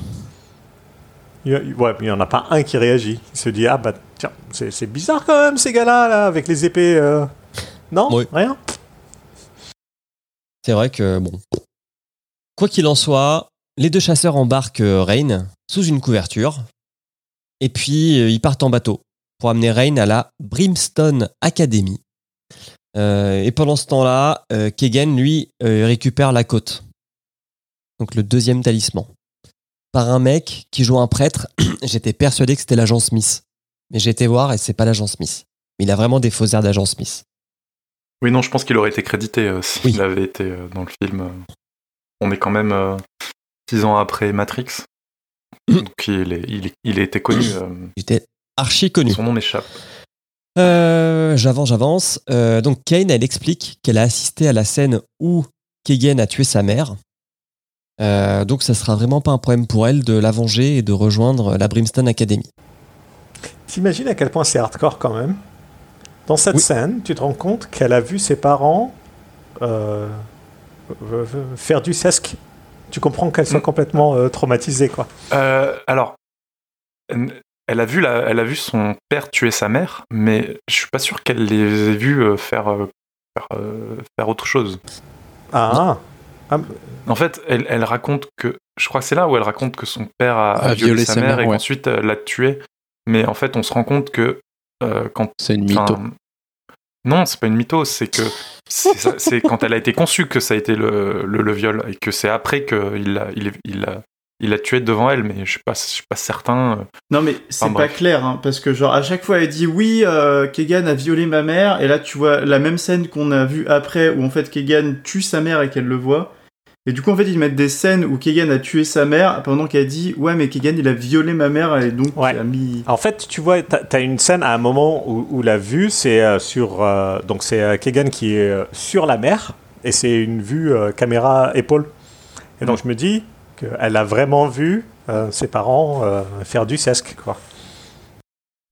Il ouais, n'y en a pas un qui réagit. Il se dit Ah bah tiens, c'est bizarre quand même ces gars-là, là, avec les épées. euh. Non? Oui. Rien? C'est vrai que, bon. Quoi qu'il en soit, les deux chasseurs embarquent euh, Rain sous une couverture. Et puis, euh, ils partent en bateau pour amener Rain à la Brimstone Academy. Euh, et pendant ce temps-là, euh, Kegan, lui, récupère la côte. Donc le deuxième talisman. Par un mec qui joue un prêtre. *clears throat* J'étais persuadé que c'était l'agent Smith. Mais j'ai été voir et c'est pas l'agent Smith. Mais il a vraiment des faux airs d'agent Smith. Oui, non, je pense qu'il aurait été crédité euh, s'il Oui. avait été euh, dans le film. euh. On est quand même euh, six ans après Matrix. *clears throat* Donc il, est, il, est- il été connu. euh, *clears throat* J'étais archi connu. son nom m'échappe. J'avance, j'avance. Donc Kane, elle explique qu'elle a assisté à la scène où Kegan a tué sa mère. Euh, donc ça sera vraiment pas un problème pour elle de la venger et de rejoindre la Brimstone Academy. T'imagines à quel point c'est hardcore quand même? Dans cette Oui. scène, tu te rends compte qu'elle a vu ses parents euh, faire du sesque. Tu comprends qu'elle soit Mm. complètement euh, traumatisée, quoi. Euh, alors, elle a, vu la, elle a vu son père tuer sa mère, mais je suis pas sûr qu'elle les ait vus faire, faire, faire autre chose. Ah, ah. En fait, elle, elle raconte que. Je crois que c'est là où elle raconte que son père a, a violé, sa, mère, et ouais. qu'ensuite euh, l'a tué. Mais en fait, on se rend compte que euh, quand. C'est une mytho. Non, c'est pas une mytho, c'est que c'est ça- c'est quand elle a été conçue que ça a été le, le, le viol et que c'est après qu'il l'a il, il l'a il l'a tué devant elle, mais je suis pas, je suis pas certain. euh. Non mais c'est Enfin, pas clair, hein, parce que genre à chaque fois elle dit oui, euh, Kegan a violé ma mère, et là tu vois la même scène qu'on a vue après où en fait Kegan tue sa mère et qu'elle le voit. Et du coup en fait ils mettent des scènes où Kegan a tué sa mère pendant qu'elle dit ouais mais Kegan il a violé ma mère et donc Ouais. il a mis... En fait, tu vois, t'as as une scène à un moment où, où la vue, c'est euh, sur. euh, donc, c'est euh, Kegan qui est euh, sur la mer, et c'est une vue euh, caméra épaule. Et donc, je me dis qu'elle a vraiment vu euh, ses parents euh, faire du sesque, quoi.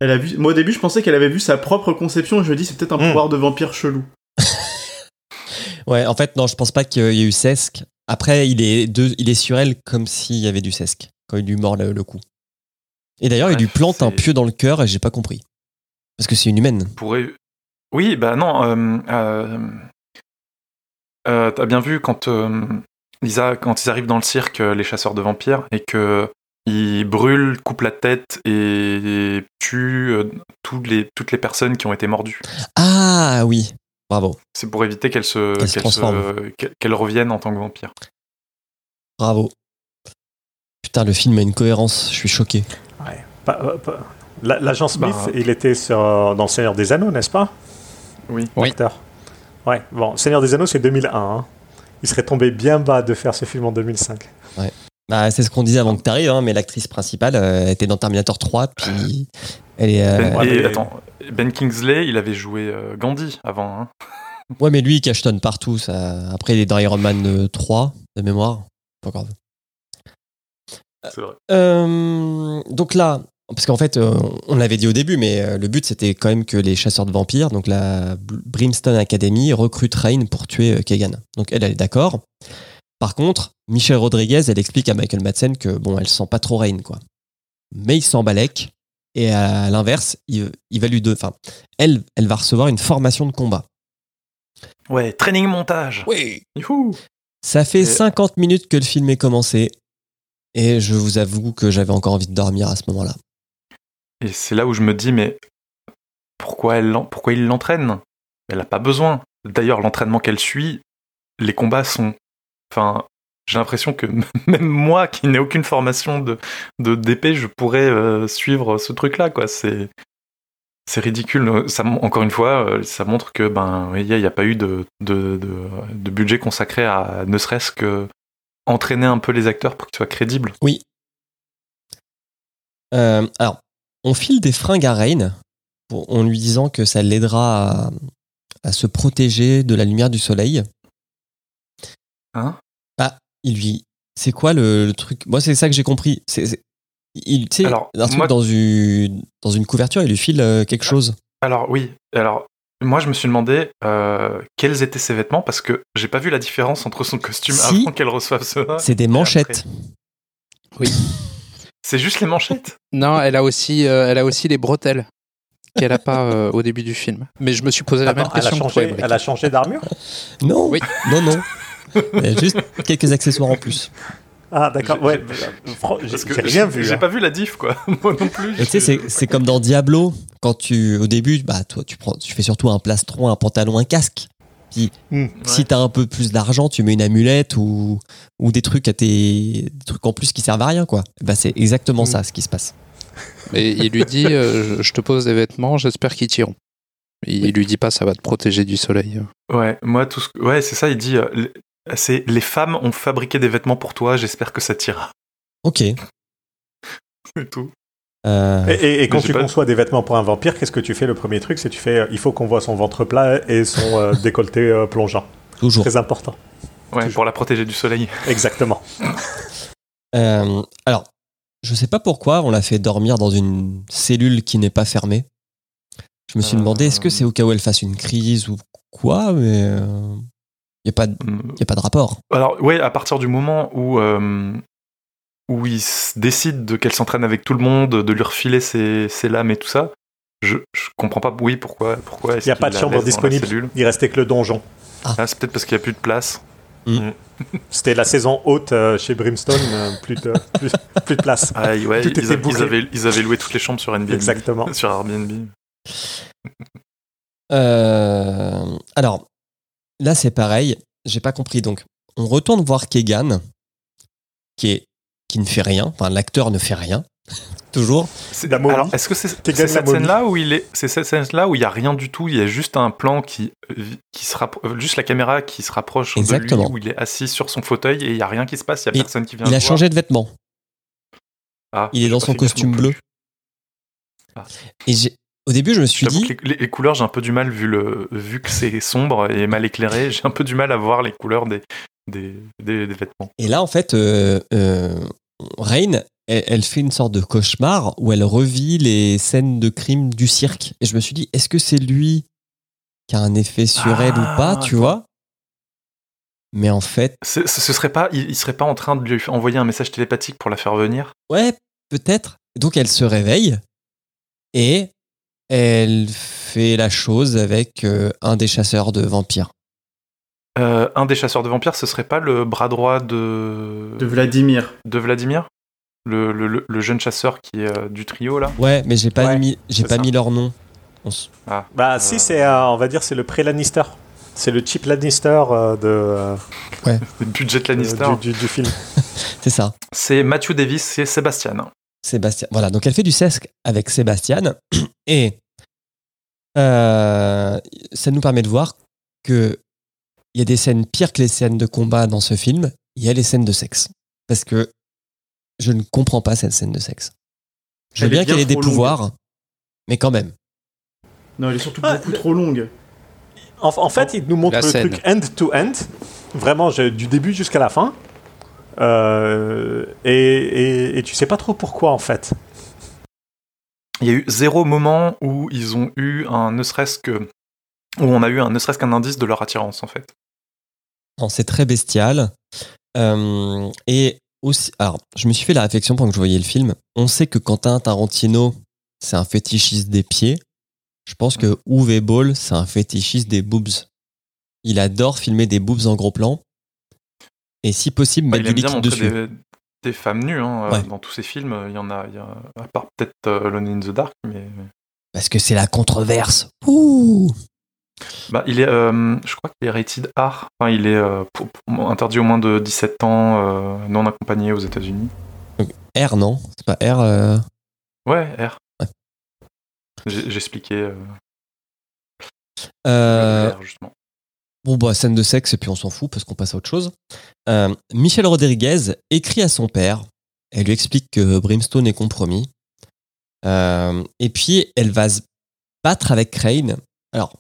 Elle a vu... Moi au début je pensais qu'elle avait vu sa propre conception et je me dis c'est peut-être un Hmm. pouvoir de vampire chelou. *laughs* Ouais, en fait, non, je pense pas qu'il y ait eu sesque. Après, il est, de- il est sur elle comme s'il y avait du sesque quand il lui mord le, le cou. Et d'ailleurs, il lui plante un pieu dans le cœur et j'ai pas compris. Parce que c'est une humaine. pourrait. Oui, bah non. Euh, euh, euh, T'as bien vu quand, Lisa, quand ils arrivent dans le cirque, les chasseurs de vampires, et que ils brûlent, coupent la tête et tuent tous les, toutes les personnes qui ont été mordues. Ah oui, bravo, C'est pour éviter qu'elles se, reviennent en tant que vampires. bravo. Putain, le film a une cohérence, je suis choqué. Ouais. Pas- euh, pas- L'agent Smith, Bah. il était sur, dans Le Seigneur des Anneaux, n'est-ce pas? Oui. Oui. Ouais, bon, Seigneur des Anneaux, c'est 2001. hein. Il serait tombé bien bas de faire ce film en 2005. Bah, c'est ce qu'on disait avant que t'arrives, hein, mais l'actrice principale euh, était dans Terminator 3, puis *laughs* elle est. euh, Ben, ouais, et mais- attends, Ben Kingsley, il avait joué euh, Gandhi avant. hein. Ouais, mais lui, il cachetonne partout. Ça... Après, il est dans Iron Man euh, 3, de mémoire. Pas grave. C'est vrai. Euh, donc là, parce qu'en fait, euh, on l'avait dit au début, mais euh, le but c'était quand même que les chasseurs de vampires, donc la Brimstone Academy, recrutent Rain pour tuer euh, Kegan. Donc elle, elle est d'accord. Par contre, Michelle Rodriguez, elle explique à Michael Madsen que bon, elle sent pas trop Rain, quoi. Mais il s'en balèque. Et à l'inverse, il, il va lui enfin, elle, elle va recevoir une formation de combat. Ouais, training montage. Oui. Youhou. Ça fait Et- 50 minutes que le film est commencé. Et je vous avoue que j'avais encore envie de dormir à ce moment-là. Et c'est là où je me dis, mais pourquoi, elle, pourquoi il l'entraîne? Elle n'a pas besoin. D'ailleurs, l'entraînement qu'elle suit, les combats sont. Enfin, j'ai l'impression que *laughs* même moi, qui n'ai aucune formation de je pourrais euh, suivre ce truc-là, quoi. C'est. C'est ridicule. Ça, encore une fois, euh, ça montre que ben il n'y a, pas eu de, de, de, de budget consacré à ne serait-ce que entraîner un peu les acteurs pour qu'ils soient crédibles. Euh, alors, on file des fringues à Rain pour- en lui disant que ça l'aidera à, à se protéger de la lumière du soleil. Hein? Il lui. C'est quoi le, le truc? Moi, c'est ça que j'ai compris. C'est, il, tu sais, Alors, un truc moi- dans une, dans une couverture, il lui file euh, quelque chose. Alors oui, alors moi je me suis demandé euh, quels étaient ses vêtements parce que j'ai pas vu la différence entre son costume Si. avant qu'elle reçoive cela. *laughs* C'est des manchettes. C'est juste les manchettes? Non, elle a aussi, euh, elle a aussi les bretelles qu'elle a pas *laughs* euh, au début du film. Mais je me suis posé la même Attends, elle a question changé, elle a changé d'armure? Non, Oui. non, non. *laughs* Juste quelques accessoires en plus. Ah, d'accord. J'ai- Ouais, j'ai- rien vu. J'ai hein. pas vu la diff quoi. *laughs* Moi non plus. Tu sais, c'est, c'est comme dans Diablo, quand tu, au début, bah, toi, tu prends, tu fais surtout un plastron, un pantalon, un casque. Puis, Hmm. si Ouais. t'as un peu plus d'argent, tu mets une amulette ou, ou des trucs à tes, des trucs en plus qui servent à rien, quoi. Bah, c'est exactement Hmm. ça, ce qui se passe. Et il lui dit euh, je- Je te pose des vêtements, j'espère qu'ils tireront. Il lui dit pas Ça va te protéger du soleil. Ouais, moi tout ce que- ouais c'est ça. Il dit euh, c'est les femmes ont fabriqué des vêtements pour toi. J'espère que ça t'ira. Ok. *laughs* C'est tout. Euh, Et, et- et quand tu pas- conçois des vêtements pour un vampire, qu'est-ce que tu fais? Le premier truc, c'est tu fais euh, il faut qu'on voit son ventre plat et son euh, *laughs* décolleté euh, plongeant. toujours. Très important. Ouais, Toujours. pour la protéger du soleil. *laughs* Exactement. Euh, alors, je sais pas pourquoi on l'a fait dormir dans une cellule qui n'est pas fermée. Je me suis Euh, demandé, est-ce que c'est au cas où elle fasse une crise ou quoi, mais il n'y a, pas de- y a pas de rapport. Alors, ouais, à partir du moment où, euh, où il s- décide de qu'elle s'entraîne avec tout le monde, de lui refiler ses, ses lames et tout ça, je, je comprends pas, oui, pourquoi, pourquoi Il n'y a pas de chambre disponible. Il restait que le donjon. Ah, c'est peut-être parce qu'il n'y a plus de place. C'était la saison haute euh, chez Brimstone, euh, plus, de, *laughs* plus, plus de place. Ah, ouais, Tout ils, était a- ils avaient, ils avaient loué toutes les chambres sur Airbnb. Exactement. Sur Airbnb. Euh, alors, là, c'est pareil. J'ai pas compris. Donc, on retourne voir Kegan, qui, est, qui ne fait rien. Enfin, l'acteur ne fait rien. *laughs* Toujours. Momie. Alors, est-ce que c'est cette scène-là où il est, c'est cette scène-là où il y a rien du tout, il y a juste un plan qui, qui se rappro- euh, juste la caméra qui se rapproche Exactement. de lui, où il est assis sur son fauteuil et il y a rien qui se passe, il y a Et personne qui vient. Il a voir. changé de vêtements. Ah, Il est dans son costume bleu. Et j'ai- au début, je me suis dit, les, les- couleurs, j'ai un peu du mal, vu, le, vu que c'est sombre et mal éclairé, *laughs* j'ai un peu du mal à voir les couleurs des, des, des, des vêtements. Et là, en fait, euh, euh, Rain, elle, elle fait une sorte de cauchemar où elle revit les scènes de crime du cirque. Et je me suis dit, est-ce que c'est lui qui a un effet sur elle ou pas, tu Ah, vois? Mais en fait, ce serait pas, il, il serait pas en train de lui envoyer un message télépathique pour la faire venir? Ouais, peut-être. Donc elle se réveille et elle fait la chose avec euh, un des chasseurs de vampires. Euh, un des chasseurs de vampires, ce serait pas le bras droit de. De Vladimir. De Vladimir le, le- le- jeune chasseur qui est euh, du trio là Ouais, mais j'ai pas, Ouais, mis, j'ai c'est pas ça. mis leur nom. On s- Ah. Bah si, c'est, euh, on va dire, c'est le pré-Lannister. C'est le cheap Lannister euh, de, euh, *laughs* Budget Lannister. euh, du, du- du film. *laughs* C'est ça. C'est Matthew Davis et Sébastien. Sébastien. Voilà, donc elle fait du sesque avec Sébastien. *clears throat* Et euh, ça nous permet de voir que il y a des scènes pires que les scènes de combat dans ce film. Il y a les scènes de sexe. Parce que je ne comprends pas cette scène de sexe. Je veux bien bien qu'elle ait des longue. pouvoirs, mais quand même. Non, elle est surtout Ah, beaucoup le- trop longue. En, en fait, il nous montre le scène. truc end-to-end, vraiment je- du début jusqu'à la fin. Euh, et, et, et tu sais pas trop pourquoi en fait. Il y a eu zéro moment où ils ont eu un ne serait-ce que. où on a eu un ne serait-ce qu'un indice de leur attirance en fait. C'est très bestial. Euh, et aussi, alors, je me suis fait la réflexion pendant que je voyais le film. On sait que Quentin Tarantino, c'est un fétichiste des pieds. Je pense que Uwe Ball, c'est un fétichiste des boobs. Il adore filmer des boobs en gros plan. Et si possible, Bah, mettre du liquide dessus. des, des femmes nues hein, euh, Ouais. dans tous ses films. Il y en a, il y a à part peut-être euh, Alone in the Dark, mais. Parce que c'est la controverse. Ouh Bah, il est, euh, je crois qu'il est rated R. Enfin, il est euh, pour- pour- interdit au moins de 17 ans, euh, non accompagné aux États-Unis. R, non? C'est pas R. Ouais, R. Ouais. R, justement. Bon, bah, scène de sexe, et puis on s'en fout parce qu'on passe à autre chose. Euh, Michel Rodriguez écrit à son père. Elle lui explique que Brimstone est compromis. Euh, et puis, elle va se battre avec Crane. Alors,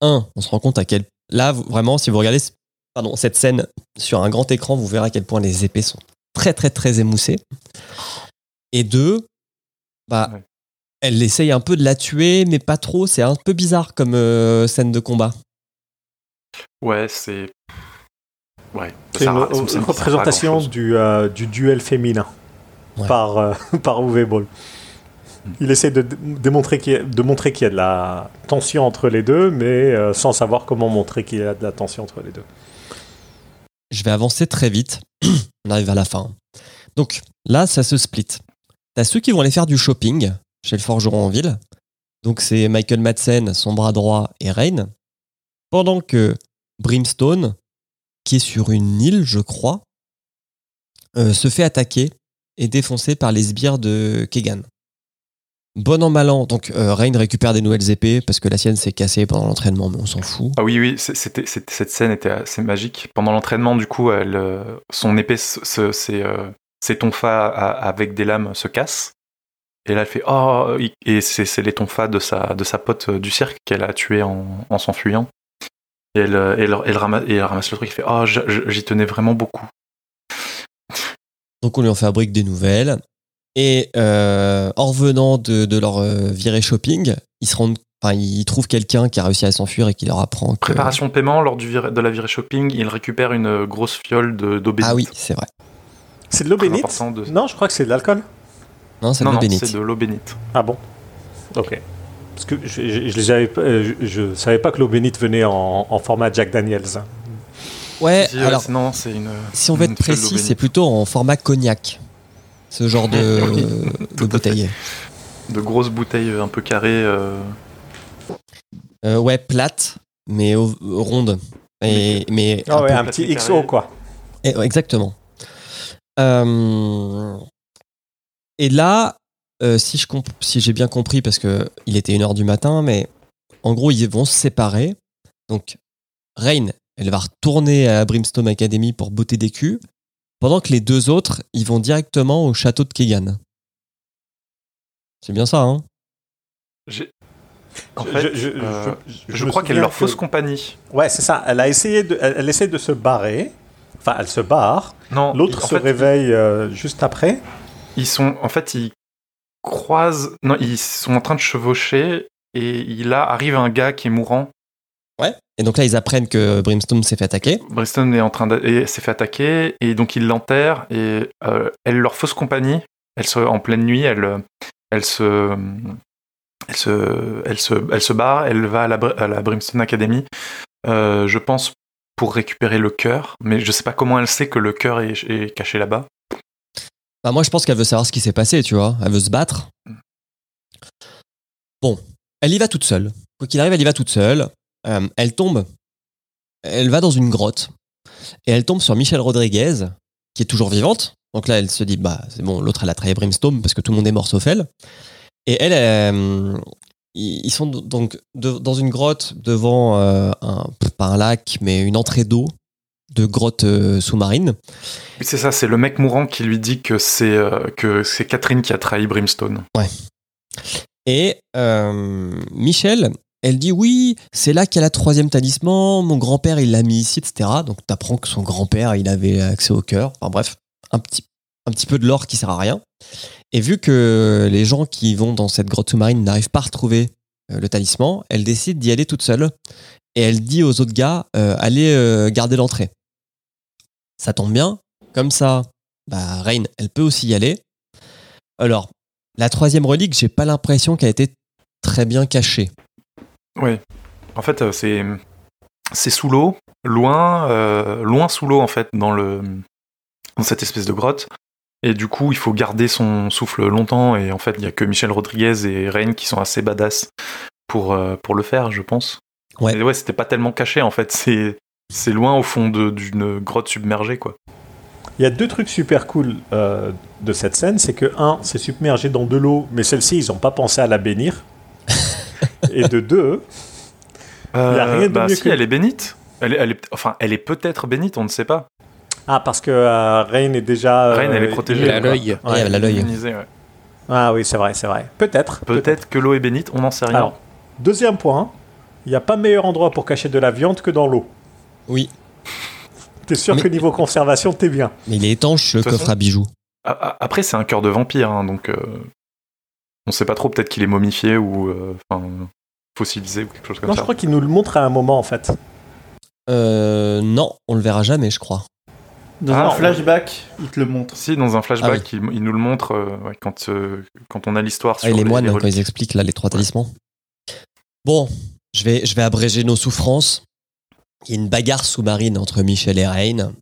un, on se rend compte à quel. Là, vraiment, si vous regardez pardon, cette scène sur un grand écran, vous verrez à quel point les épées sont très, très, très émoussées. Et deux, bah, Ouais. elle essaye un peu de la tuer, mais pas trop. C'est un peu bizarre comme euh, scène de combat. Ouais, c'est. Ouais. C'est une, représentation du, euh, du duel féminin Ouais. par, euh, *laughs* par Uwe Boll. Il essaie de, démontrer qu'il y a- de montrer qu'il y a de la tension entre les deux, mais euh, sans savoir comment montrer qu'il y a de la tension entre les deux. Je vais avancer très vite. *clears throat* On arrive à la fin. Donc là, ça se split. T'as ceux qui vont aller faire du shopping chez le forgeron en ville. Donc c'est Michael Madsen, son bras droit, et Rain. Pendant que Brimstone, qui est sur une île, je crois, euh, se fait attaquer et défoncer par les sbires de Kegan. Bon an, mal an, donc euh, Rain récupère des nouvelles épées parce que la sienne s'est cassée pendant l'entraînement, mais on s'en fout. Ah oui, oui, cette scène était assez magique. Pendant l'entraînement, du coup, euh, son épée, se- se- ses, euh, ses tonfas avec des lames se cassent. Et là, elle fait Oh Et c'est, c'est les tonfas de sa, de pote du cirque qu'elle a tué en, en s'enfuyant. Et elle, euh, elle, elle ramasse, et elle ramasse le truc, elle fait Oh, j'y tenais vraiment beaucoup. Donc on lui en fabrique des nouvelles. Et euh, en revenant de, de leur euh, virée shopping, ils se rendent, enfin, ils trouvent quelqu'un qui a réussi à s'enfuir et qui leur apprend que. Préparation de paiement, lors du de la virée shopping, il récupère une grosse fiole de, d'eau bénite. Ah oui, c'est vrai. C'est de l'eau bénite de- Non, je crois que c'est de l'alcool. Non, c'est de l'eau bénite. c'est de l'eau bénite. Ah bon? Ok. Parce que je, pas- euh, je, je savais pas que l'eau bénite venait en, en format Jack Daniels. Ouais, Si, alors c'est- non, c'est une. si on veut être précis, c'est plutôt en format cognac. Ce genre de, *laughs* de bouteille. de grosses bouteilles un peu carrées. euh, Euh, ouais, plate, mais au- ronde. Et, mais Ah un ouais, peu- un petit XO carré. quoi. Et- ouais, exactement. Euh, et là, euh, si je comp- si j'ai bien compris, parce que il était 1h du matin, mais en gros, ils vont se séparer. Donc, Rain, elle va retourner à la Brimstone Academy pour botter des culs, pendant que les deux autres, ils vont directement au château de Kegan. C'est bien ça, hein? J'ai- En Je- fait, je, je- euh, je- je crois qu'elle leur que- fausse compagnie. Ouais, c'est ça. Elle a essayé de, elle, elle essaie de se barrer. Enfin, elle se barre. Non, L'autre se fait, réveille euh, juste après. Ils sont, en fait, ils croisent. Non, ils sont en train de chevaucher et il là arrive un gars qui est mourant. Ouais. Et donc là, ils apprennent que Brimstone s'est fait attaquer. Briston est en train s'est fait attaquer et donc ils l'enterrent et euh, elle leur fausse compagnie. Elle se, en pleine nuit, elle, elle se, elle se, elle se, elle se barre. Elle va à la, Br- à la Brimstone Academy. Euh, je pense pour récupérer le cœur, mais je sais pas comment elle sait que le cœur est, est caché là-bas. Bah, moi, je pense qu'elle veut savoir ce qui s'est passé, tu vois. Elle veut se battre. Bon, elle y va toute seule. Quoi qu'il arrive, elle y va toute seule. Euh, elle tombe. Elle va dans une grotte. Et elle tombe sur Michelle Rodriguez, qui est toujours vivante. Donc là, elle se dit, bah, c'est bon, l'autre, elle a trahi Brimstone parce que tout le monde est mort sauf elle. Et elle, euh, ils sont donc dans une grotte devant euh, un, pas un lac, mais une entrée d'eau de grotte euh, sous-marine. Oui, c'est ça, c'est le mec mourant qui lui dit que c'est euh, que c'est Catherine qui a trahi Brimstone. Et euh, Michel, elle dit oui, c'est là qu'il y a la troisième talisman, mon grand-père il l'a mis ici, etc. Donc t'apprends que son grand-père il avait accès au cœur. Enfin bref, un petit, un petit peu de l'or qui sert à rien. Et vu que les gens qui vont dans cette grotte sous-marine n'arrivent pas à retrouver le talisman, elle décide d'y aller toute seule. Et elle dit aux autres gars, euh, allez euh, garder l'entrée. Ça tombe bien, comme ça, bah, Rain, elle peut aussi y aller. Alors, la troisième relique, j'ai pas l'impression qu'elle a été très bien cachée. Oui. En fait, euh, c'est c'est sous l'eau, loin, euh, loin sous l'eau en fait, dans le dans cette espèce de grotte. Et du coup, il faut garder son souffle longtemps. Et en fait, il y a que Michel Rodriguez et Rain qui sont assez badass pour euh, pour le faire, je pense. Ouais. Et ouais, c'était pas tellement caché en fait. C'est c'est loin au fond d'une grotte submergée quoi. Il y a deux trucs super cool euh, de cette scène. C'est que, un, c'est submergé dans de l'eau, mais celle-ci, ils n'ont pas pensé à la bénir. *laughs* Et de deux, y a rien de bah mieux si, que- elle est bénite. Elle est, elle est, enfin, elle est peut-être bénite, on ne sait pas. ah, parce que euh, Rain est déjà. Rain, elle est euh, protégée. Elle a l'œil. Ouais, elle a l'œil. Immunisée, ouais. Ah oui, c'est vrai, c'est vrai. Peut-être. Peut-être que l'eau est bénite, on n'en sait rien. Alors, deuxième point, il n'y a pas meilleur endroit pour cacher de la viande que dans l'eau. Oui, T'es sûr Mais- que niveau conservation, t'es bien. mais il est étanche le coffre façon- à bijoux. Après, c'est un cœur de vampire, hein, donc euh, on sait pas trop. Peut-être qu'il est momifié ou euh, fossilisé ou quelque chose comme Non, ça. je crois qu'il nous le montre à un moment, en fait. Euh, non, on le verra jamais, je crois. Dans Ah, un flashback, il te le montre. Si, dans un flashback, Ah il, il nous le montre euh, ouais, quand, euh, quand on a l'histoire Ah, sur et les les, moines, les quand ils expliquent là les trois talismans. Bon, je vais, je vais abréger nos souffrances. Il y a une bagarre sous-marine entre Michel et Rain.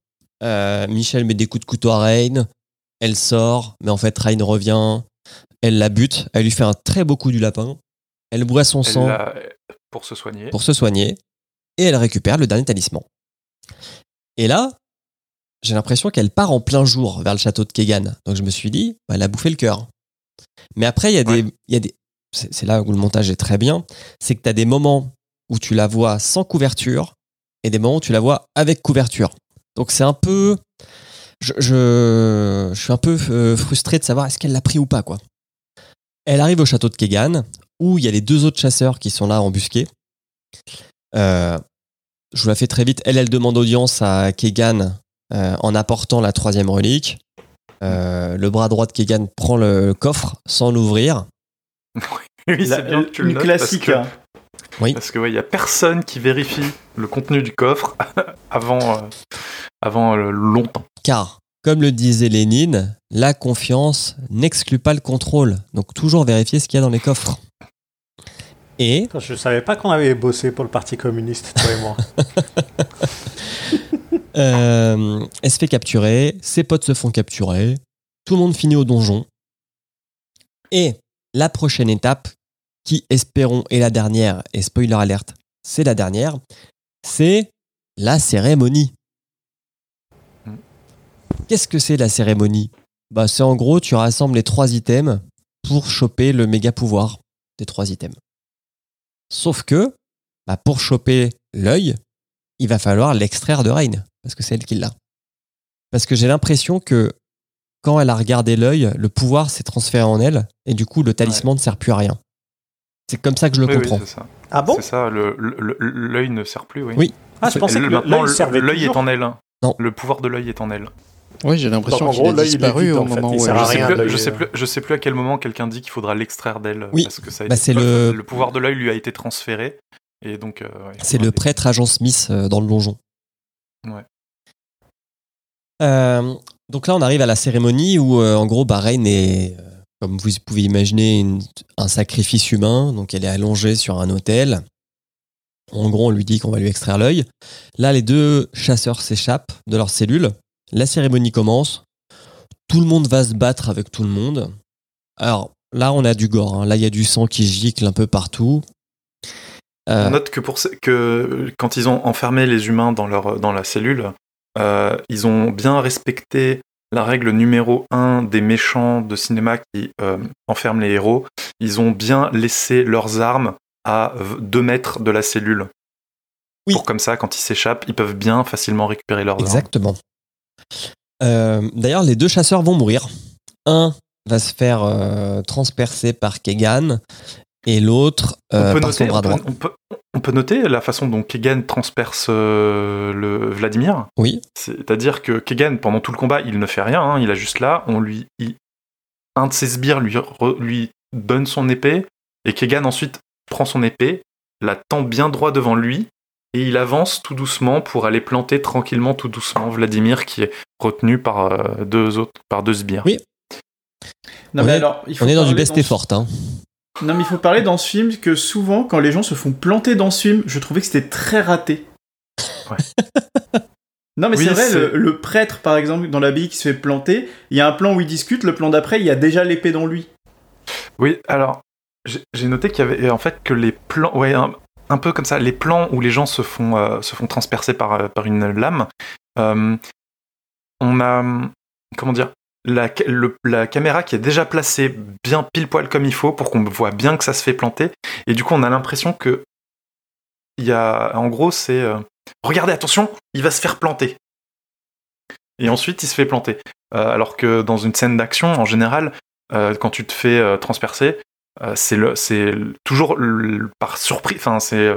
Euh, Michel met des coups de couteau à Rain. Elle sort, mais en fait, Rain revient. Elle la bute. Elle lui fait un très beau coup du lapin. Elle boit son Elle sang l'a- pour se soigner. pour se soigner. Et elle récupère le dernier talisman. Et là, j'ai l'impression qu'elle part en plein jour vers le château de Kegan. Donc je me suis dit, bah, elle a bouffé le cœur. Mais après, il y a des. y a des c'est c'est là où le montage est très bien. C'est que tu as des moments où tu la vois sans couverture et des moments où tu la vois avec couverture. Donc c'est un peu. Je, suis un peu euh, frustré de savoir est-ce qu'elle l'a pris ou pas, quoi. Elle arrive au château de Kegan où il y a les deux autres chasseurs qui sont là embusqués. Euh, je vous la fais très vite. Elle, elle demande audience à Kegan euh, en apportant la troisième relique. Le bras droit de Kegan prend le coffre sans l'ouvrir. *laughs* oui, c'est bien que tu le une notes classique. Parce hein. que, parce que ouais, il y a personne qui vérifie le contenu du coffre *laughs* avant, euh, avant euh, longtemps. Car, comme le disait Lénine, la confiance n'exclut pas le contrôle. Donc toujours vérifier ce qu'il y a dans les coffres. Et Attends, Je savais pas qu'on avait bossé pour le Parti communiste, toi et moi. *laughs* euh, elle se fait capturer, ses potes se font capturer, tout le monde finit au donjon. Et la prochaine étape, qui espérons est la dernière, et spoiler alerte, c'est la dernière, c'est la cérémonie. Mm. Qu'est-ce que c'est la cérémonie? Bah, C'est en gros, tu rassembles les trois items pour choper le méga pouvoir des trois items. Sauf que, bah, pour choper l'œil, il va falloir l'extraire de Rain, parce que c'est elle qui l'a. Parce que j'ai l'impression que quand elle a regardé l'œil, le pouvoir s'est transféré en elle, et du coup, le talisman ne sert plus à rien. C'est comme ça que je le Oui, comprends. ça. Ah bon? C'est ça, l'œil ne sert plus, oui. Oui. Ah, je pensais que l'œil est en elle. hein. Non. Le pouvoir de l'œil est en elle. Oui, j'ai l'impression qu'il gros, a l'œil, il est disparu vide, au moment où Je sais, rien, plus, l'œil, je, sais euh. plus, je sais plus à quel moment quelqu'un dit qu'il faudra l'extraire d'elle. Oui. Parce que ça a Bah, été- c'est le- le pouvoir de l'œil lui a été transféré. Et donc, euh, ouais, C'est le prêtre agent Smith euh, dans le donjon. Ouais. Euh, donc là, on arrive à la cérémonie où, euh, en gros, bah, Rain est, euh, comme vous pouvez imaginer, un sacrifice humain. Donc elle est allongée sur un autel. En gros, on lui dit qu'on va lui extraire l'œil. Là, les deux chasseurs s'échappent de leur cellule. La cérémonie commence. Tout le monde va se battre avec tout le monde. Alors là, on a du gore. hein. Là, il y a du sang qui gicle un peu partout. Euh, On note que, que quand ils ont enfermé les humains dans, leur, dans la cellule, euh, ils ont bien respecté la règle numéro 1 des méchants de cinéma qui euh, enferment les héros. Ils ont bien laissé leurs armes à 2 mètres de la cellule. Oui. Pour comme ça, quand ils s'échappent, ils peuvent bien facilement récupérer leurs armes. Exactement. Euh, D'ailleurs, les deux chasseurs vont mourir. Un va se faire transpercer par Kegan et l'autre euh, on, peut par son noter, bras on, peut, droit. on peut- on peut noter la façon dont Kegan transperce euh, le Vladimir. Oui, C'est-à-dire que Kegan, pendant tout le combat, il ne fait rien, hein, il a juste là, on lui, il- un de ses sbires lui, re- lui donne son épée, et Kegan ensuite prend son épée, la tend bien droit devant lui, et il avance tout doucement pour aller planter tranquillement, tout doucement, Vladimir qui est retenu par euh, deux autres, par deux sbires. Oui. Non, On mais est- alors, il faut on est dans du best effort. Hein. Non, mais il faut parler dans ce film que souvent, quand les gens se font planter dans ce film, je trouvais que c'était très raté. Ouais. *laughs* non, mais Oui, c'est vrai, le, le prêtre, par exemple, dans l'abbaye qui se fait planter, il y a un plan où il discute, le plan d'après, il y a déjà l'épée dans lui. Oui, alors j'ai noté qu'il y avait en fait que les plans, ouais, un, un peu comme ça, les plans où les gens se font euh, se font transpercer par euh, par une lame. euh, on a comment dire la, la caméra qui est déjà placée bien pile poil comme il faut pour qu'on voit bien que ça se fait planter. Et du coup, on a l'impression que il y a, en gros, c'est euh, regardez, attention, il va se faire planter. Et ensuite, il se fait planter. Euh, alors que dans une scène d'action, en général, euh, quand tu te fais transpercer, c'est le, c'est toujours par surprise. Enfin, c'est,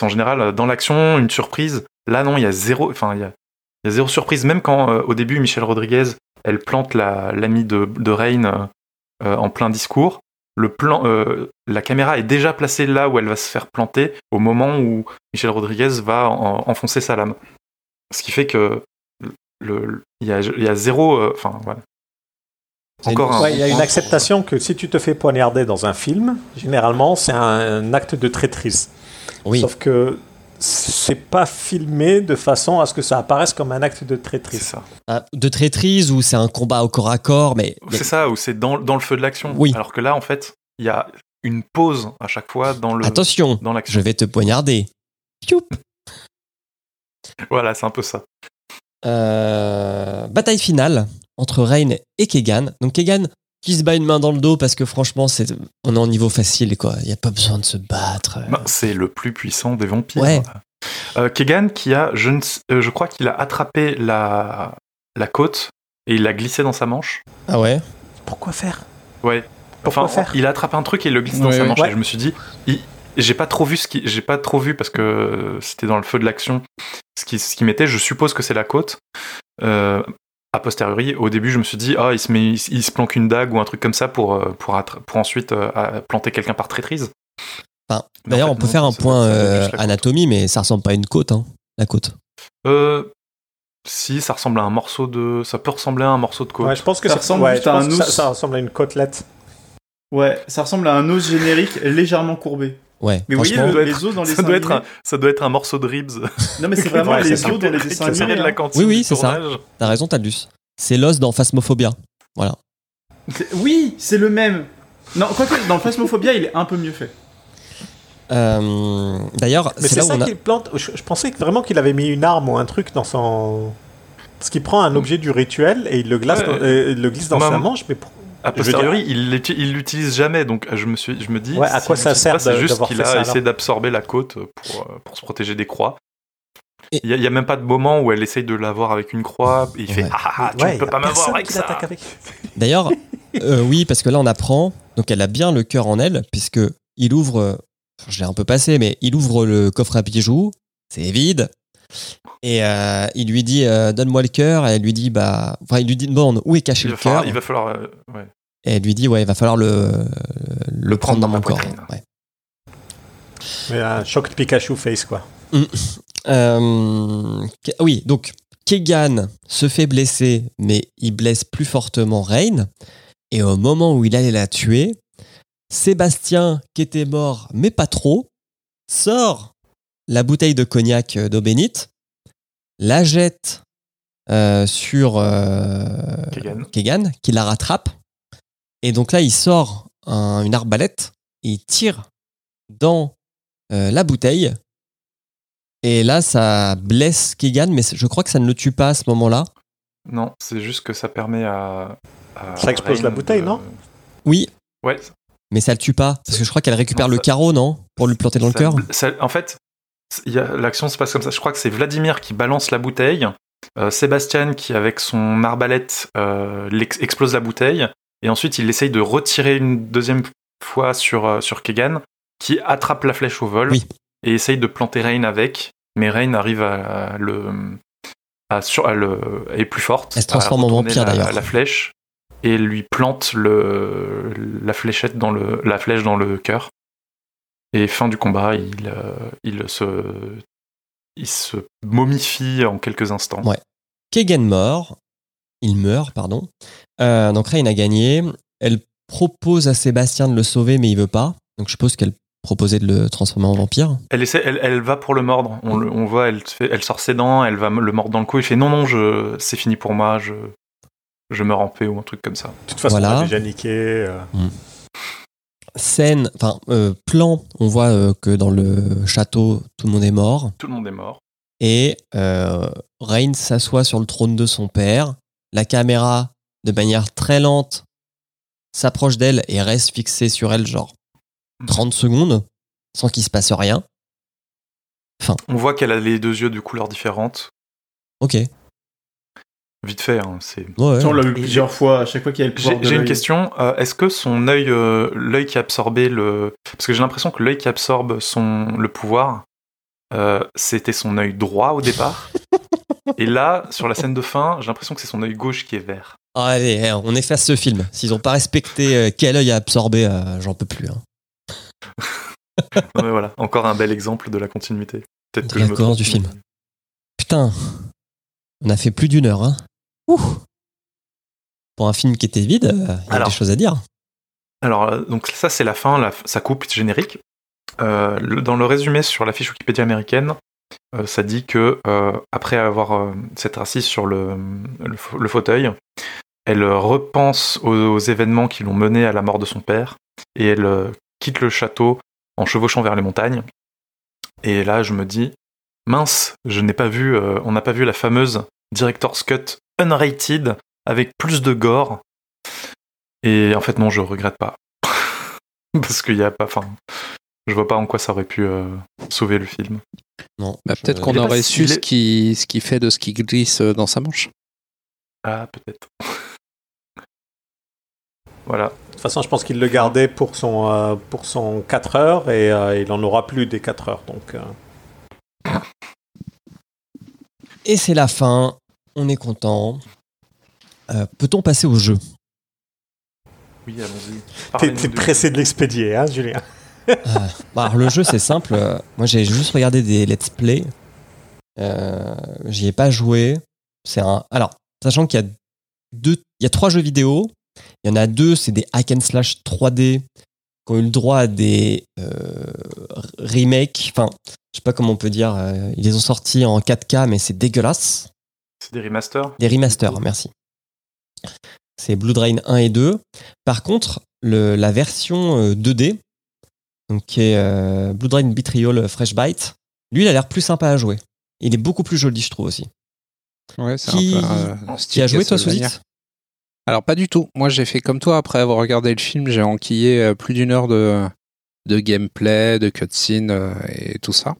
en général dans l'action une surprise. Là, non, il y a zéro. Enfin, il y a, zéro surprise. Même quand au début Michel Rodriguez, elle plante la, l'ami de, de Rain euh, en plein discours. Le plan, euh, la caméra est déjà placée là où elle va se faire planter au moment où Michel Rodriguez va en- enfoncer sa lame. Ce qui fait que le, le- il y, a, il y a zéro. euh, Enfin, Encore un. Ouais, il y a une acceptation que si tu te fais poignarder dans un film, généralement, c'est un, acte de traîtrise. Oui. Sauf que c'est pas filmé de façon à ce que ça apparaisse comme un acte de traîtrise. ça. Ah, De traîtrise ou c'est un combat au corps à corps, mais, mais- C'est ça, ou c'est dans, dans le feu de l'action. Oui. Alors que là, en fait, il y a une pause à chaque fois dans le attention, dans l'action. je vais te poignarder. Youp. Voilà, c'est un peu ça. Euh, bataille finale entre Rain et Kegan. Donc Kegan qui se bat une main dans le dos parce que franchement, c'est, on est en niveau facile quoi. Il n'y a pas besoin de se battre. Ben, c'est le plus puissant des vampires. Ouais. Euh, Kegan, qui a, je, ne sais- euh, je crois qu'il a attrapé la, la côte et il l'a glissé dans sa manche. Ah ouais? Pourquoi faire? Ouais. Pourquoi Enfin, faire? il a attrapé un truc et il le glisse dans sa manche. Ouais. Et je me suis dit, il- j'ai pas trop vu ce qui, j'ai pas trop vu parce que c'était dans le feu de l'action. Ce qui, ce qui m'était, je suppose que c'est la côte. Euh, a posteriori, au début, je me suis dit, ah, il se met, il, il se planque une dague ou un truc comme ça pour, euh, pour, ensuite euh, planter quelqu'un par traîtrise. Enfin, Mais en D'ailleurs, fait, on peut non, faire un point euh, anatomie, mais ça ressemble pas à une côte. Hein, la côte. Euh, si, ça ressemble à un morceau de, ça peut ressembler à un morceau de côte. Ouais, je pense que Ça c'est- ressemble ouais, à un ça ressemble à une côtelette. Ouais, ça ressemble à un os générique légèrement courbé. Ouais. Mais vous voyez le- les os dans les ça doit être un, ça doit être un morceau de ribs. *laughs* Non, mais c'est *laughs* vraiment Ouais, c'est les os dans les dessins animés. de la cantine Oui, oui, c'est ça. t'as raison, Taldus. C'est l'os dans Phasmophobia. C'est- Oui, c'est le même. Non, quoique dans Phasmophobia, il est un peu mieux fait. Euh, D'ailleurs, Mais c'est ça on a. qu'il plante. Je, je pensais vraiment qu'il avait mis une arme ou un truc dans son. Parce qu'il prend un objet du rituel et il le, glace Ouais. dans, euh, il le glisse dans Maman. sa manche, mais pour- A veux posteriori, il l'uti- il l'utilise jamais, donc euh, je me suis, je me dis, Ouais, à quoi ça sert C'est juste qu'il a ça, essayé d'absorber la côte pour, euh, pour se protéger des croix. Il n'y a, même pas de moment où elle essaye de l'avoir avec une croix et il fait Ouais. ah, ah, ah, tu Ouais, ne peux pas m'avoir avec ça. avec. D'ailleurs, euh, oui, parce que là, on apprend. Donc, elle a bien le cœur en elle, puisque il ouvre. euh, Je l'ai un peu passé, mais il ouvre le coffre à bijoux. C'est vide. Et euh, il lui dit euh, Donne-moi le cœur. Et elle lui dit Bah. Enfin, il lui dit demande où est caché Il le cœur. il va falloir euh, ouais. Et elle lui dit Ouais, il va falloir le, le, prendre dans mon corps. Ouais. Mais un choc de Pikachu face, quoi. Euh, Ke- oui, donc Kegan se fait blesser, mais il blesse plus fortement Rain. Et au moment où il allait la tuer, Sébastien, qui était mort, mais pas trop, sort la bouteille de cognac euh, d'eau bénite, la jette euh, sur euh, Kegan. Kegan, qui la rattrape. Et donc là, il sort un- une arbalète et il tire dans euh, la bouteille. Et là, ça blesse Kegan, mais je crois que ça ne le tue pas à ce moment-là. Non, c'est juste que ça permet à. à Ça explose Rain la bouteille, de- non? Oui, Ouais. mais ça le tue pas. Parce que je crois qu'elle récupère Non, le carreau, non? Pour lui planter dans le cœur. ça- En fait, l'action se passe comme ça. Je crois que c'est Vladimir qui balance la bouteille, euh, Sébastien qui, avec son arbalète, euh, explose la bouteille, et ensuite il essaye de retirer une deuxième fois sur, euh, sur Kegan, qui attrape la flèche au vol Oui. et essaye de planter Rain avec, mais Rain arrive à, à le. À sur, à le, est plus forte. Elle se transforme en vampire, d'ailleurs. La flèche et lui plante le, la fléchette dans le, la flèche dans le cœur. Et fin du combat, il, euh, il, se, il se momifie en quelques instants. Ouais. Kegan mort. Il meurt, pardon. Euh, donc Rain a gagné. Elle propose à Sébastien de le sauver, mais il veut pas. Donc je suppose qu'elle proposait de le transformer en vampire. Elle, essaie, elle, elle va pour le mordre. On, le- on voit, elle, fait- elle sort ses dents, elle va me- le mordre dans le cou. Il fait non, non, je, c'est fini pour moi, je, je meurs en paix ou un truc comme ça. De toute façon, Voilà. on a déjà niqué. euh, Scène, enfin, euh, plan, on voit euh, que dans le château, tout le monde est mort. Tout le monde est mort. Et euh, Rain s'assoit sur le trône de son père. La caméra, de manière très lente, s'approche d'elle et reste fixée sur elle, genre 30 secondes, sans qu'il se passe rien. On voit qu'elle a les deux yeux de couleurs différentes. Ok. Vite fait, hein, c'est. Ouais, on l'a vu plusieurs fois, à chaque fois qu'il y a le pouvoir J'ai de j'ai une question. euh, Est-ce que son œil, euh, l'œil qui absorbait le, parce que j'ai l'impression que l'œil qui absorbe son le pouvoir, euh, c'était son œil droit au départ? *laughs* Et là, sur la scène de fin, j'ai l'impression que c'est son œil gauche qui est vert. Ah, allez, eh, on efface ce film. S'ils n'ont pas respecté euh, quel œil a absorbé, euh, j'en peux plus. Hein. *laughs* Non, mais voilà, encore un bel exemple de la continuité. Peut-être De que la je me cohérence trompe, du film. Putain, on a fait plus d'une heure. Hein. Ouh. Pour un film qui était vide, euh, il y a Alors. des choses à dire. Alors, donc ça, c'est la fin, la, ça coupe générique. Euh, le- dans le résumé sur la fiche Wikipédia américaine, ça dit que euh, après avoir euh, s'être assise sur le, le, fa- le fauteuil, elle euh, repense aux, événements qui l'ont menée à la mort de son père et elle euh, quitte le château en chevauchant vers les montagnes. Et là, je me dis, mince, je n'ai pas vu, euh, on n'a pas vu la fameuse director's cut unrated avec plus de gore. Et en fait, non, je regrette pas. *laughs* Parce qu'il y a pas. Enfin, je vois pas en quoi ça aurait pu euh, sauver le film. Non. Bah, peut-être qu'on aurait su ce est- qui, ce qui fait de ce qui glisse euh, dans sa manche. Ah, peut-être. *laughs* voilà. De toute façon, je pense qu'il le gardait pour son, euh, pour son 4 heures et euh, il en aura plus des 4 heures. Donc, euh, Et c'est la fin. On est content. Euh, Peut-on passer au jeu? Oui, allons-y. t'es pressé de l'expédier, hein, Julien? Euh, bah, alors, Le jeu, c'est simple. Euh, Moi, j'ai juste regardé des let's play. Euh, J'y ai pas joué. C'est un. Alors, sachant qu'il y a deux, il y a trois jeux vidéo. Il y en a deux, c'est des hack and slash 3D qui ont eu le droit à des euh, remakes. Enfin, je sais pas comment on peut dire. euh, ils les ont sortis en 4K, mais c'est dégueulasse. C'est des remasters? Des remasters, merci. C'est Blood Rain 1 et 2. Par contre, le- la version euh, 2D, donc qui est euh, Blood Rain Betrayal Fresh Bite, lui, il a l'air plus sympa à jouer. Il est beaucoup plus joli, je trouve aussi. Ouais, c'est Qui- un peu. euh, Qui a joué, toi. Souzit Alors pas du tout. Moi j'ai fait comme toi après avoir regardé le film, j'ai enquillé euh, plus d'une heure de, de gameplay, de cutscene euh, et tout ça.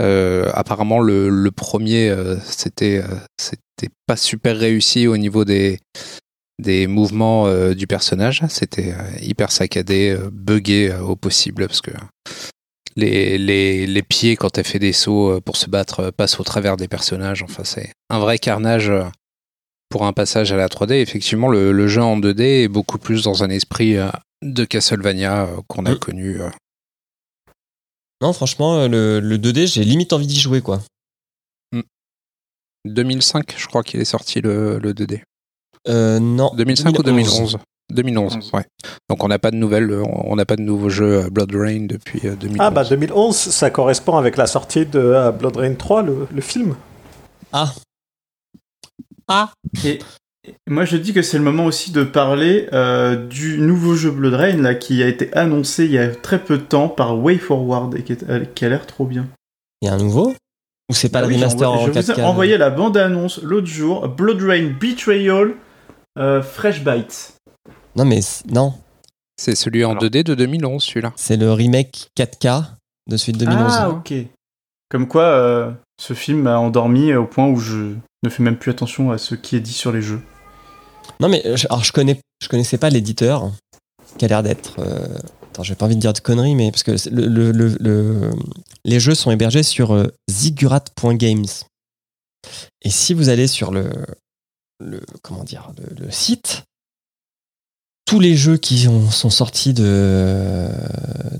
Euh, apparemment le, le premier euh, c'était euh, c'était pas super réussi au niveau des des mouvements euh, du personnage. C'était euh, hyper saccadé, euh, buggé au possible parce que les, les, les pieds quand elle fait des sauts pour se battre passent au travers des personnages. Enfin c'est un vrai carnage. pour un passage à la 3D, effectivement, le, le jeu en 2D est beaucoup plus dans un esprit de Castlevania qu'on a Mm. connu. Non, franchement, le, le 2D, j'ai limite envie d'y jouer, quoi. 2005, je crois qu'il est sorti le, le 2D. Euh, non. 2005 ou 2011 2011, ouais. Donc on n'a pas de nouvelles, euh, on n'a pas de nouveau jeu euh, Blood Rain depuis euh, 2011. Ah bah 2011, ça correspond avec la sortie de euh, Blood Rain 3, le, le film. Ah. Ah. Et et moi, je dis que c'est le moment aussi de parler euh, du nouveau jeu Blood Rain là, qui a été annoncé il y a très peu de temps par WayForward et qui, est- euh, qui a l'air trop bien. Il y a un nouveau? Ou c'est pas Ah le oui, remaster j'envoie- en Je vous ai 4K envoyé la bande-annonce l'autre jour. Blood Rain Betrayal euh, Fresh Bites. Non, mais non. C'est celui en Alors. 2D de 2011, celui-là. C'est le remake 4K de celui de 2011. Ah, ok. Comme quoi, euh, ce film m'a endormi au point où je ne fais même plus attention à ce qui est dit sur les jeux. Non, mais je, alors je connais, je connaissais pas l'éditeur qui a l'air d'être. euh, attends, j'ai pas envie de dire de conneries, mais parce que c'est le, le- le- le- les jeux sont hébergés sur euh, ziggurat.games. Et si vous allez sur le, le comment dire, le, le site, tous les jeux qui ont- sont sortis de,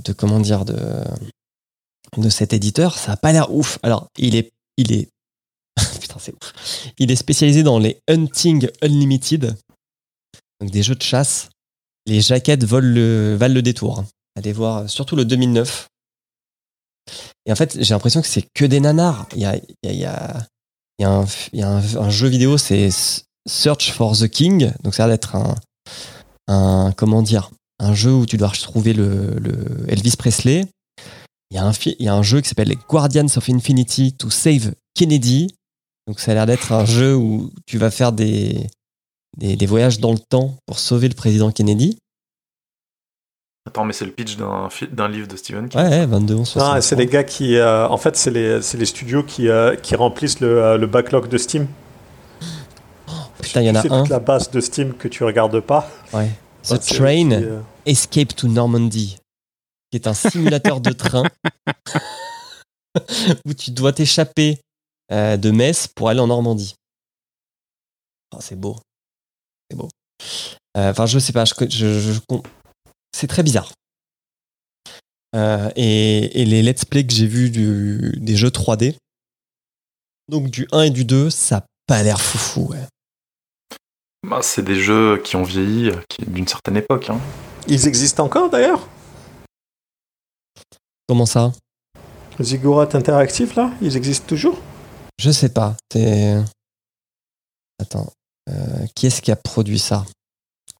de comment dire, de, de cet éditeur, ça a pas l'air ouf. Alors, il est, il est, *laughs* putain, c'est ouf. Il est spécialisé dans les Hunting Unlimited, donc des jeux de chasse. Les jaquettes volent le, valent le détour. Allez voir, surtout le 2009. Et en fait, j'ai l'impression que c'est que des nanars. Il y a, il y a, il y a, il y a un, il y a un- un jeu vidéo, c'est Search for the King. Donc ça a l'air d'être un, un, comment dire, un jeu où tu dois retrouver le, le Elvis Presley. Il y, a un il y a un jeu qui s'appelle Guardians of Infinity to Save Kennedy. Donc ça a l'air d'être un jeu où tu vas faire des, des, des voyages dans le temps pour sauver le président Kennedy. Attends, mais c'est le pitch d'un livre de Stephen King. Ouais, ouais 22 11 Ah, c'est les gars qui, euh, en fait, c'est les, c'est les studios qui, euh, qui remplissent le, euh, le backlog de Steam. Putain, il y en a C'est un. toute la base de Steam que tu regardes pas. Ouais. The Train qui, euh, Escape to Normandy, qui est un simulateur de train *laughs* où tu dois t'échapper euh, de Metz pour aller en Normandie. Oh, c'est beau. C'est beau. Euh, Enfin, je sais pas, je, je- je- je- c'est très bizarre. Euh, et, et les let's play que j'ai vus du- des jeux 3D, donc du 1 et du 2, ça a pas l'air foufou. Ouais. Bah, c'est des jeux qui ont vieilli, euh, qui d'une certaine époque. hein. Ils existent encore d'ailleurs? Comment ça? Ziggurat Interactive, là Ils existent toujours? Je sais pas. C'est. Attends. Euh, qui est-ce qui a produit ça?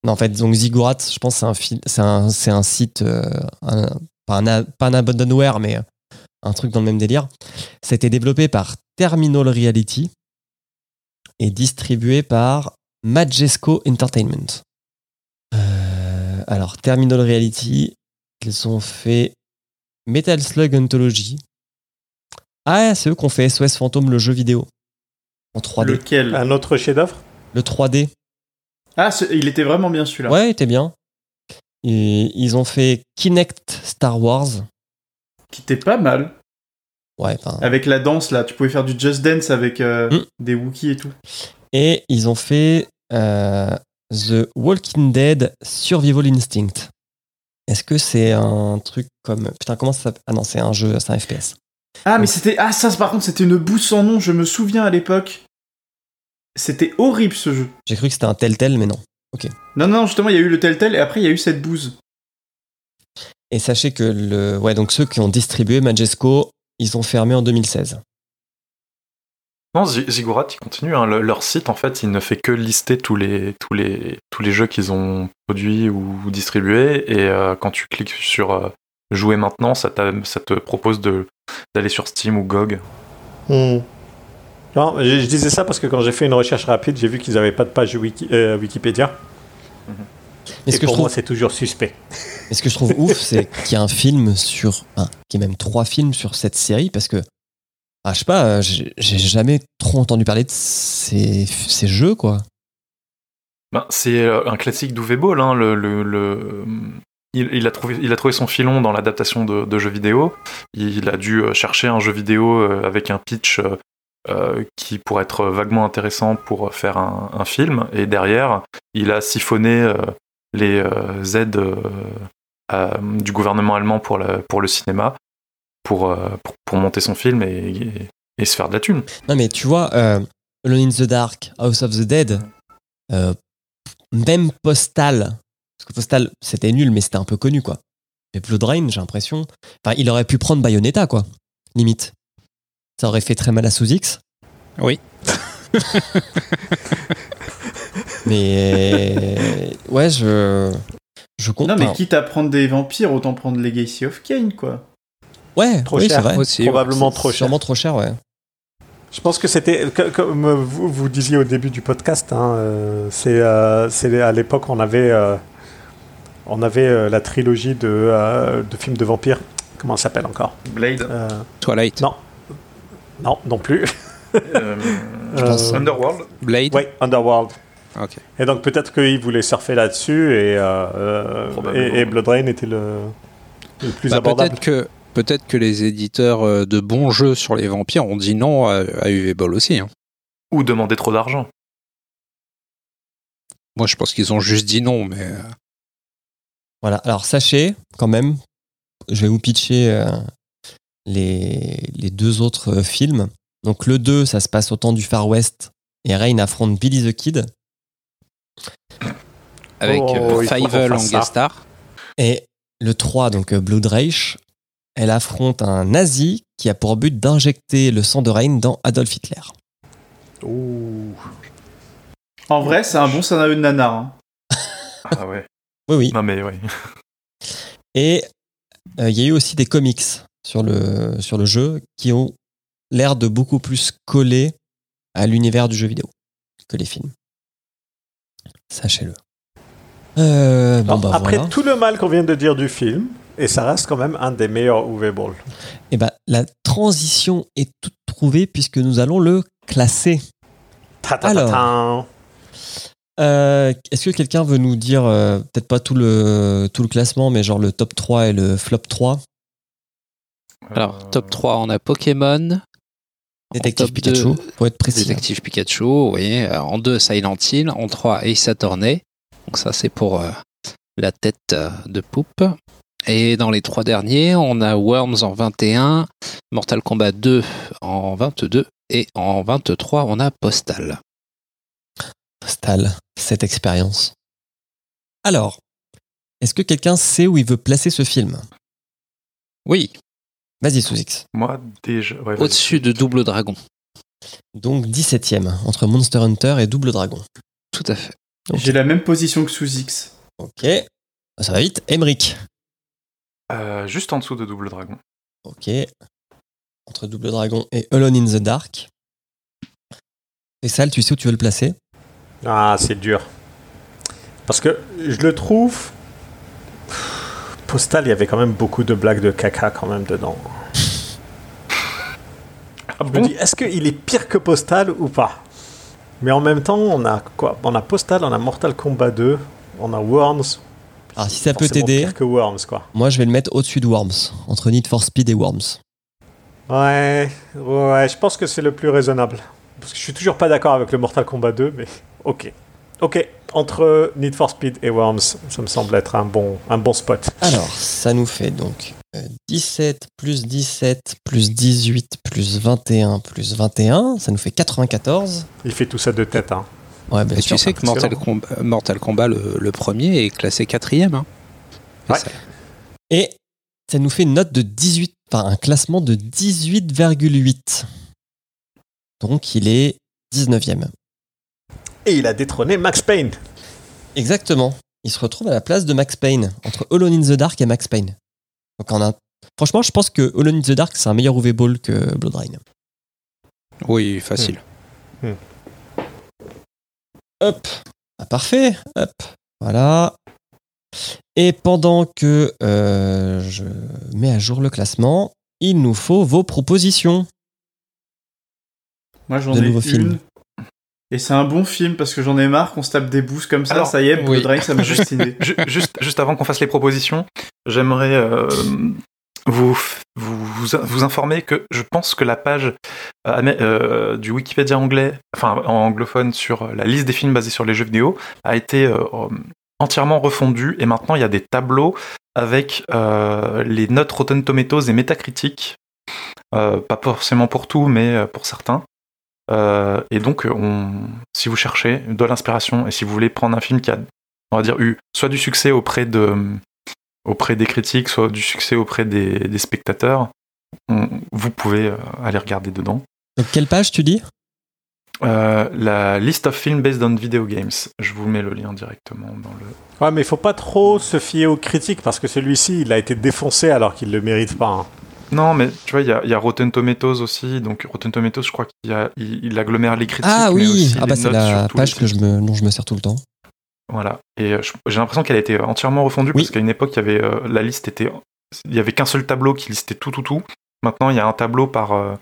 Non, en fait, donc Ziggurat, je pense que c'est un, fil- c'est un, c'est un site, euh, un- pas, un, a- pas un abandonware, mais un truc dans le même délire. C'était développé par Terminal Reality et distribué par Majesco Entertainment. Euh, alors, Terminal Reality, ils ont fait Metal Slug Anthology. Ah, c'est eux qui ont fait SOS Fantôme, le jeu vidéo. En 3D. Lequel? Un autre chef-d'œuvre? Le 3D. Ah, il était vraiment bien celui-là. Ouais, il était bien. Et ils ont fait Kinect Star Wars. Qui était pas mal. Ouais, enfin. Avec la danse là, tu pouvais faire du Just Dance avec euh, Mm. des Wookiees et tout. Et ils ont fait euh, The Walking Dead Survival Instinct. Est-ce que c'est un truc comme. Putain, comment ça s'appelle? Ah non, c'est un jeu, c'est un FPS. Ah, mais c'était. Ah, ça, par contre, c'était une bouse sans nom, je me souviens à l'époque. C'était horrible ce jeu. J'ai cru que c'était un Telltale, mais non. Non, non, justement, il y a eu le Telltale et après, il y a eu cette bouse. Et sachez que le. Ouais, donc ceux qui ont distribué Majesco, ils ont fermé en 2016. Non, Zi- Ziggurat, ils continuent. hein. Le- leur site, en fait, il ne fait que lister tous les, tous les, tous les jeux qu'ils ont produits ou distribués. Et euh, quand tu cliques sur euh, Jouer maintenant, ça, ça te propose de- d'aller sur Steam ou GOG. Hmm. Non, je, je disais ça parce que quand j'ai fait une recherche rapide, j'ai vu qu'ils n'avaient pas de page wiki- euh, Wikipédia. Mais ce Et que, je pour moi, trouve, c'est toujours suspect. mais ce que je trouve ouf, c'est qu'il y a un film sur. Enfin, qu'il y a même trois films sur cette série parce que. Ah, je sais pas, euh, j'ai jamais trop entendu parler de ces, jeux, quoi. Ben, c'est euh, un classique d'Uwe Boll. Hein, le, le- le- il, a trouvé, il a trouvé son filon dans l'adaptation de, jeux vidéo. Il a dû euh, chercher un jeu vidéo avec un pitch qui pourrait être vaguement intéressant pour faire un, film. Et derrière, il a siphonné les aides du gouvernement allemand pour le cinéma pour, euh, pour, pour monter son film et, et- et se faire de la thune. Non, mais tu vois, euh, Alone in the Dark, House of the Dead, euh, même Postal, Parce que Postal, c'était nul, mais c'était un peu connu, quoi. Mais Blood Rain, j'ai l'impression. Enfin, il aurait pu prendre Bayonetta, quoi. Limite. Ça aurait fait très mal à Sous-X. Oui. *laughs* mais. Ouais, je. Je compte. Non, mais quitte à prendre des vampires, autant prendre Legacy of Kane, quoi. Ouais, Trop oui, cher. vrai. Aussi, Probablement trop cher. Sûrement trop cher, ouais. Je pense que c'était, comme vous, vous disiez au début du podcast, hein, euh, c'est euh, c'est à l'époque on avait, euh, on avait euh, la trilogie de, euh, de films de vampires. Comment ça s'appelle encore? Blade, Euh, Twilight. Non. Non, non plus. euh, *laughs* Euh, Underworld. Blade. ouais, Underworld. Ok. Et donc peut-être qu'ils voulaient surfer là-dessus et, euh, euh, et, et Blood Rain était le, le plus Bah, abordable. peut-être que peut-être que les éditeurs euh, de bons jeux sur les vampires ont dit non à, à UV Ball aussi. hein. Ou demander trop d'argent. Moi, je pense qu'ils ont juste dit non, mais euh, Voilà. Alors, sachez, quand même, je vais vous pitcher euh, les, les deux autres euh, films. Donc, le 2, ça se passe au temps du Far West et Rain affronte Billy the Kid. avec Oh, euh, en guest star. Et le 3, donc euh, Blood Rage, elle affronte un nazi qui a pour but d'injecter le sang de Rain dans Adolf Hitler. Ouh. En vrai, c'est un bon scénario de nanar. hein. Ah ouais. *laughs* Oui, oui. Non mais ouais. Et euh, il y a eu aussi des comics sur le, sur le jeu qui ont l'air de beaucoup plus coller à l'univers du jeu vidéo que les films. Sachez-le. Euh, bon, bah, après voilà. tout le mal qu'on vient de dire du film, et ça reste quand même un des meilleurs UV Ball. Eh ben, la transition est toute trouvée puisque nous allons le classer. Ta ta ta Alors. Euh, Est-ce que quelqu'un veut nous dire, euh, peut-être pas tout le, tout le classement, mais genre le top 3 et le flop 3 Alors, top 3, on a Pokémon. Détective Pikachu, deux, pour être précis. Détective Pikachu, oui. Euh, En 2, Silent Hill. En 3, Ace Attorney. Donc ça, c'est pour euh, la tête euh, de poupe. Et dans les trois derniers, on a Worms en 21, Mortal Kombat 2 en 22 et en 23, on a Postal. Postal, cette expérience. Alors, est-ce que quelqu'un sait où il veut placer ce film? Oui, Vas-y, Sous-X. Moi déjà. ouais, au-dessus de Double Dragon. Donc 17ème, entre Monster Hunter et Double Dragon. Tout à fait. J'ai la même position que sous X. Ok. Ça va vite. Emric. Euh, juste en dessous de Double Dragon. Ok. Entre Double Dragon et Alone in the Dark. Et ça, tu sais où tu veux le placer? Ah, c'est dur. Parce que je le trouve. Postal, il y avait quand même beaucoup de blagues de caca quand même dedans. Ah Je me bon? dis, est-ce qu'il est pire que Postal ou pas? Mais en même temps, on a quoi? On a Postal, on a Mortal Kombat 2, on a Worms. Alors, si ça peut t'aider, que Worms, quoi. moi, je vais le mettre au-dessus de Worms. Entre Need for Speed et Worms. Ouais, ouais, je pense que c'est le plus raisonnable. Parce que je suis toujours pas d'accord avec le Mortal Kombat 2, mais ok. Ok, entre Need for Speed et Worms, ça me semble être un bon, un bon spot. Alors, ça nous fait donc euh, 17 plus 17 plus 18 plus 21 plus 21. Ça nous fait 94. Il fait tout ça de tête, hein. Ouais, bien Et sûr. tu sais que Mortal. Kombat, Mortal Kombat, le, le premier, est classé quatrième. Hein. Et Ouais. ça- Et ça nous fait une note de 18, enfin un classement de 18,8. Donc il est 19e. Et il a détrôné Max Payne. Exactement. Il se retrouve à la place de Max Payne, entre Alone in the Dark et Max Payne. Donc on a... Franchement, je pense que Alone in the Dark, c'est un meilleur UV Ball que Blood Rain. Oui, facile. Hop. Ah, parfait. Hop. Voilà. Et pendant que euh, je mets à jour le classement, il nous faut vos propositions. Moi, j'en ai une. films. Et c'est un bon film parce que j'en ai marre qu'on se tape des boosts comme ça. Alors, ça y est, oui. Ça m'a *laughs* fasciné. Ju- juste, juste avant qu'on fasse les propositions, j'aimerais euh, vous, vous, vous, informer que je pense que la page euh, euh, du Wikipédia anglais, enfin en anglophone, sur la liste des films basés sur les jeux vidéo a été euh, entièrement refondue et maintenant il y a des tableaux avec les notes Rotten Tomatoes et Metacritic. Pas forcément pour tout, mais pour certains. Et donc, on, si vous cherchez de l'inspiration et si vous voulez prendre un film qui a on va dire, eu soit du succès auprès de auprès des critiques, soit du succès auprès des, des spectateurs, on- vous pouvez euh, aller regarder dedans. Donc, quelle page tu dis? Euh, la list of films based on video games. Je vous mets le lien directement dans le. Ouais, mais il faut pas trop se fier aux critiques parce que celui-ci, il a été défoncé alors qu'il le mérite pas. hein. Non, mais tu vois, il y a, il y a Rotten Tomatoes aussi. Donc Rotten Tomatoes, je crois qu'il il, il agglomère les critiques. Ah mais oui, aussi ah bah c'est la page que je me, dont je me sers tout le temps. Voilà. Et euh, j'ai l'impression qu'elle a été entièrement refondue Oui. parce qu'à une époque, il y avait euh, la liste était, il y avait qu'un seul tableau qui listait tout, tout, tout. Maintenant, il y a un tableau par euh,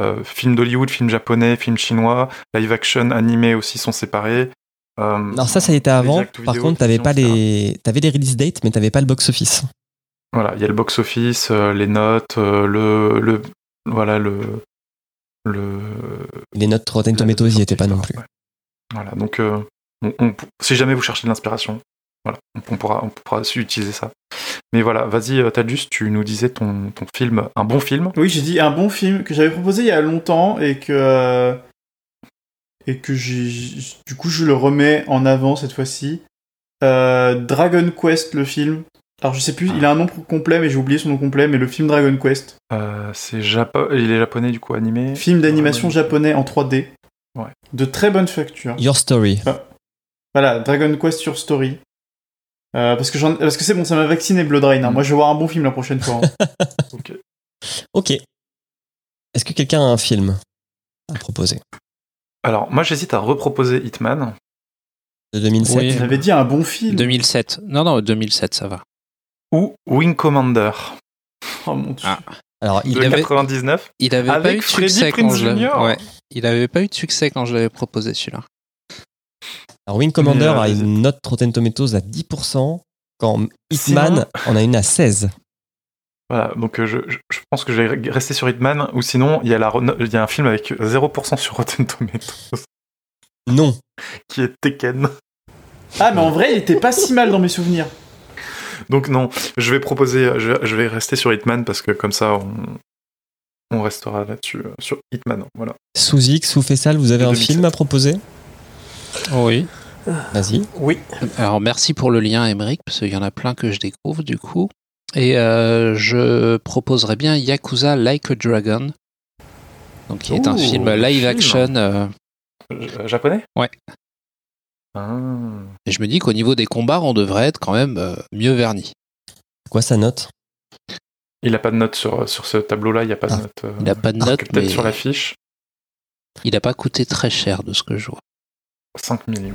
euh, film d'Hollywood, film japonais, film chinois, live action, animé aussi sont séparés. Alors ça, ça y était avant. Par contre, t'avais pas télévision, les, t'avais les release dates, mais t'avais pas le box office. Voilà, il y a le box office, les notes, le, le, voilà le, le. Les notes Rotten Tomatoes date de y étaient pas non plus. Ouais. Voilà, donc on- on- si jamais vous cherchez de l'inspiration, voilà, on, on pourra, on pourra aussi utiliser ça. Mais voilà, vas-y, euh, Tadjus, tu nous disais ton, ton film, un bon film. Oui, j'ai dit un bon film que j'avais proposé il y a longtemps et que euh, et que j'ai du coup je le remets en avant cette fois-ci. Euh, Dragon Quest le film. Alors je sais plus, il a un nom complet mais j'ai oublié son nom complet mais le film Dragon Quest, Euh, c'est Japo il est japonais du coup animé? film d'animation Ouais, japonais en 3D. Ouais. De très bonne facture. Your Story. Voilà, Dragon Quest sur Story. Euh, parce que parce que c'est bon, ça m'a vacciné Blood Rain. hein. Mm. Moi, je vais voir un bon film la prochaine fois. hein. *laughs* Ok. Ok. Est-ce que quelqu'un a un film à proposer? Alors moi j'hésite à reproposer Hitman. de 2007 Oui. J'avais dit un bon film. 2007. Non, non, 2007, ça va. ou Wing Commander Oh mon dieu. Ah. Alors, il de avait- 99. Il avait pas Avec eu de succès quand Prinze je. Ouais. Il avait pas eu de succès quand je l'avais proposé celui-là. Alors, Wing Commander euh, a une note Rotten Tomatoes à 10%, quand Hitman en a une à 16. Voilà, donc euh, je, pense que je vais rester sur Hitman, ou sinon il y, a la, re- il y a un film avec 0% sur Rotten Tomatoes, Non. qui est Tekken. Ah, mais en vrai, il était pas si mal dans mes souvenirs. Donc non, je vais proposer, je, je vais rester sur Hitman parce que comme ça on, on restera là-dessus, euh, sur Hitman, voilà. Sous X, sous Fessal, vous avez un 2007. film à proposer? Oui. Vas-y. Oui. Alors merci pour le lien, Emmerich, parce qu'il y en a plein que je découvre du coup. Et euh, je proposerais bien Yakuza Like a Dragon, donc qui est un film live film. action. euh, japonais? Ouais. Ah. et je me dis qu'au niveau des combats, on devrait être quand même euh, mieux verni. Quoi sa note? Il a pas de note sur, sur ce tableau-là, il n'y a pas de Ah. note. euh, Il n'a pas de note, Peut-être mais sur l'affiche, il n'a pas coûté très cher de ce que je vois. 5 millions.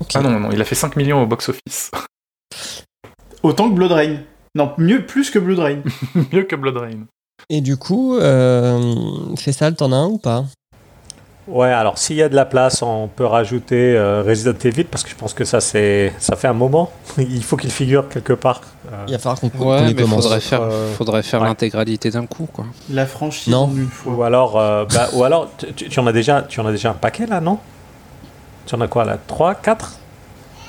Ok. Ah non, non, il a fait 5 millions au box-office. *laughs* Autant que Blood Rain. Non, mieux, plus que Blood Rain. *laughs* Mieux que Blood Rain. Et du coup, euh, Fessal, t'en as un ou pas? Ouais, alors s'il y a de la place, on peut rajouter euh, Resident Evil parce que je pense que ça, c'est, ça fait un moment. *laughs* Il faut qu'il figure quelque part. Euh, Il va falloir qu'on Ouais, commence. faudrait faire, Euh, faudrait faire ouais. l'intégralité d'un coup, quoi. La franchise Non. en une fois. Ou alors, euh, bah, ou alors tu, tu- tu en as déjà, tu en as déjà un paquet là, non? Tu en as quoi là 3, 4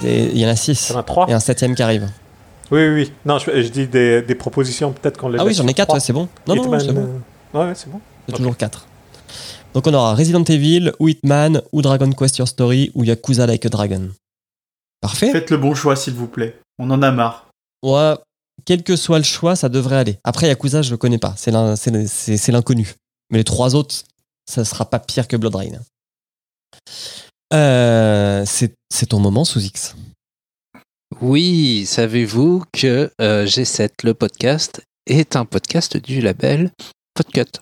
Et Il y en a 6. Tu en as 3 Et un septième qui arrive. Oui, oui, oui. Non, je, je dis des, des propositions, peut-être qu'on les Ah oui, j'en ai sur 4, trois. ouais, c'est bon. Non, non, non, Hitman, c'est bon. euh, Ouais, ouais, c'est bon. C'est Ok. toujours 4. Donc on aura Resident Evil, ou Hitman, ou Dragon Quest Your Story, ou Yakuza Like a Dragon. Parfait. Faites le bon choix, s'il vous plaît. On en a marre. Ouais, quel que soit le choix, ça devrait aller. Après, Yakuza, je le connais pas. C'est l'in- c'est- c'est- c'est l'inconnu. Mais les trois autres, ça sera pas pire que Blood Rain. Euh, c'est ton moment, sous X. Oui, savez-vous que euh, G7, le podcast, est un podcast du label Podcut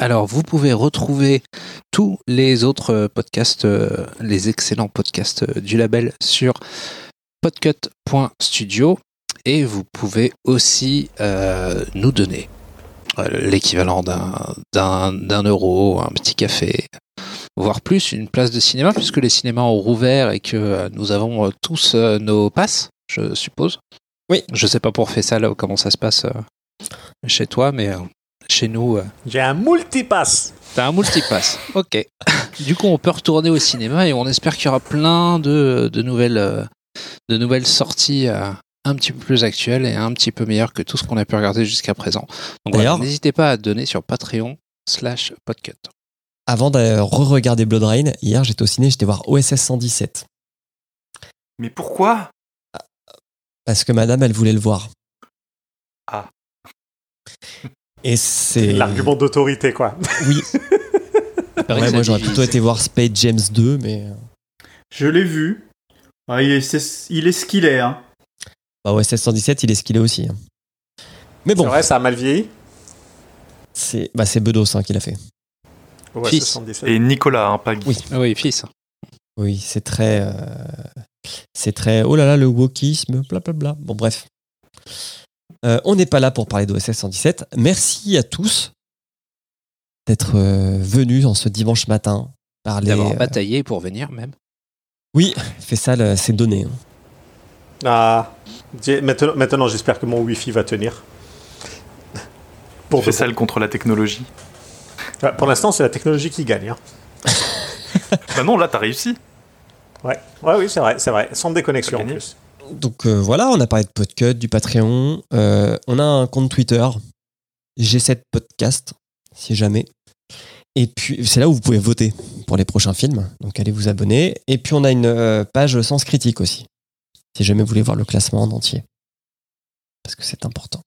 Alors, vous pouvez retrouver tous les autres euh, podcasts, les excellents podcasts du label sur podcut.studio et vous pouvez aussi nous donner l'équivalent d'un euro, un petit café, voire plus, une place de cinéma, puisque les cinémas ont rouvert et que euh, nous avons euh, tous euh, nos passes, je suppose. Oui. Je sais pas pour ça là comment ça se passe chez toi, mais chez nous, J'ai un multipass. t'as un multipass. *laughs* ok. du coup, on peut retourner au cinéma et on espère qu'il y aura plein de, de nouvelles, de nouvelles sorties. un petit peu plus actuelles et un petit peu meilleures que tout ce qu'on a pu regarder jusqu'à présent. Donc voilà, D'ailleurs- n'hésitez pas à donner sur Patreon slash podcut. Avant de re-regarder Blood Rain, hier j'étais au ciné, j'étais voir OSS 117. Mais pourquoi? Parce que madame, elle voulait le voir. Ah. Et c'est. *laughs* L'argument d'autorité, quoi. Oui. *laughs* Ouais, moi j'aurais plutôt été voir Space James 2, mais. euh, Je l'ai vu. Ah, il est, c'est- il est ce qu'il est. Hein. Bah ouais, 1617, il est ce qu'il est aussi. hein. Mais bon, C'est vrai, ça a mal vieilli? c'est bah, c'est Bedos hein, qui l'a fait. Ouais, Fils. 77. Et Nicolas, hein, pas Guy. Oui. Ah Oui, fils. Oui, c'est très. euh, C'est très. Oh là là, le wokisme, blablabla. Bon, bref. Euh, on n'est pas là pour parler d'OSS 117. Merci à tous d'être euh, venus en ce dimanche matin parler. D'avoir euh, bataillé pour venir même. Oui, fais ça, le- c'est donné. hein. Ah, j'ai- maintenant, maintenant j'espère que mon Wi-Fi va tenir. Pour, Fais contre la technologie. Pour l'instant, c'est la technologie qui gagne. hein. *laughs* bah non, là, t'as réussi. Ouais. ouais, oui, c'est vrai, c'est vrai. Sans déconnexion en plus. Donc euh, voilà, on a parlé de Podcut, du Patreon. Euh, on a un compte Twitter, G7 Podcast, si jamais. Et puis c'est là où vous pouvez voter pour les prochains films. Donc allez vous abonner. Et puis on a une euh, page Sens Critique aussi, si jamais vous voulez voir le classement en entier. Parce que c'est important.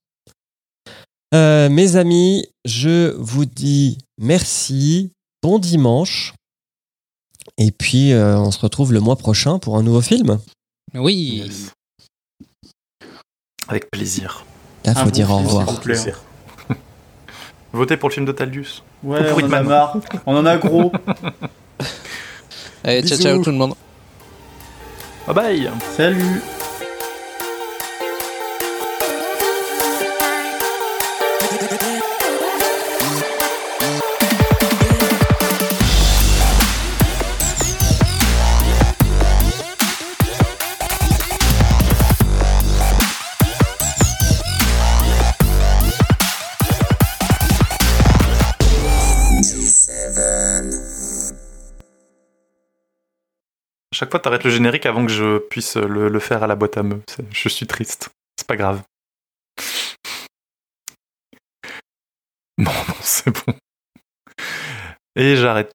Euh, mes amis, je vous dis merci, bon dimanche. Et puis euh, on se retrouve le mois prochain pour un nouveau film. Oui. Yes. Avec plaisir. Là, Un faut bon dire au revoir. Plaisir. *laughs* Votez pour le film de Taldius. Ouais, Pour on en a Hitman. marre. On en a gros. *laughs* Allez, ciao, Bisous. ciao tout le monde. Bye bye Salut. Chaque fois, t'arrêtes le générique avant que je puisse le, faire à la boîte à meux. Je suis triste. C'est pas grave. *laughs* Non, non, c'est bon. Et j'arrête.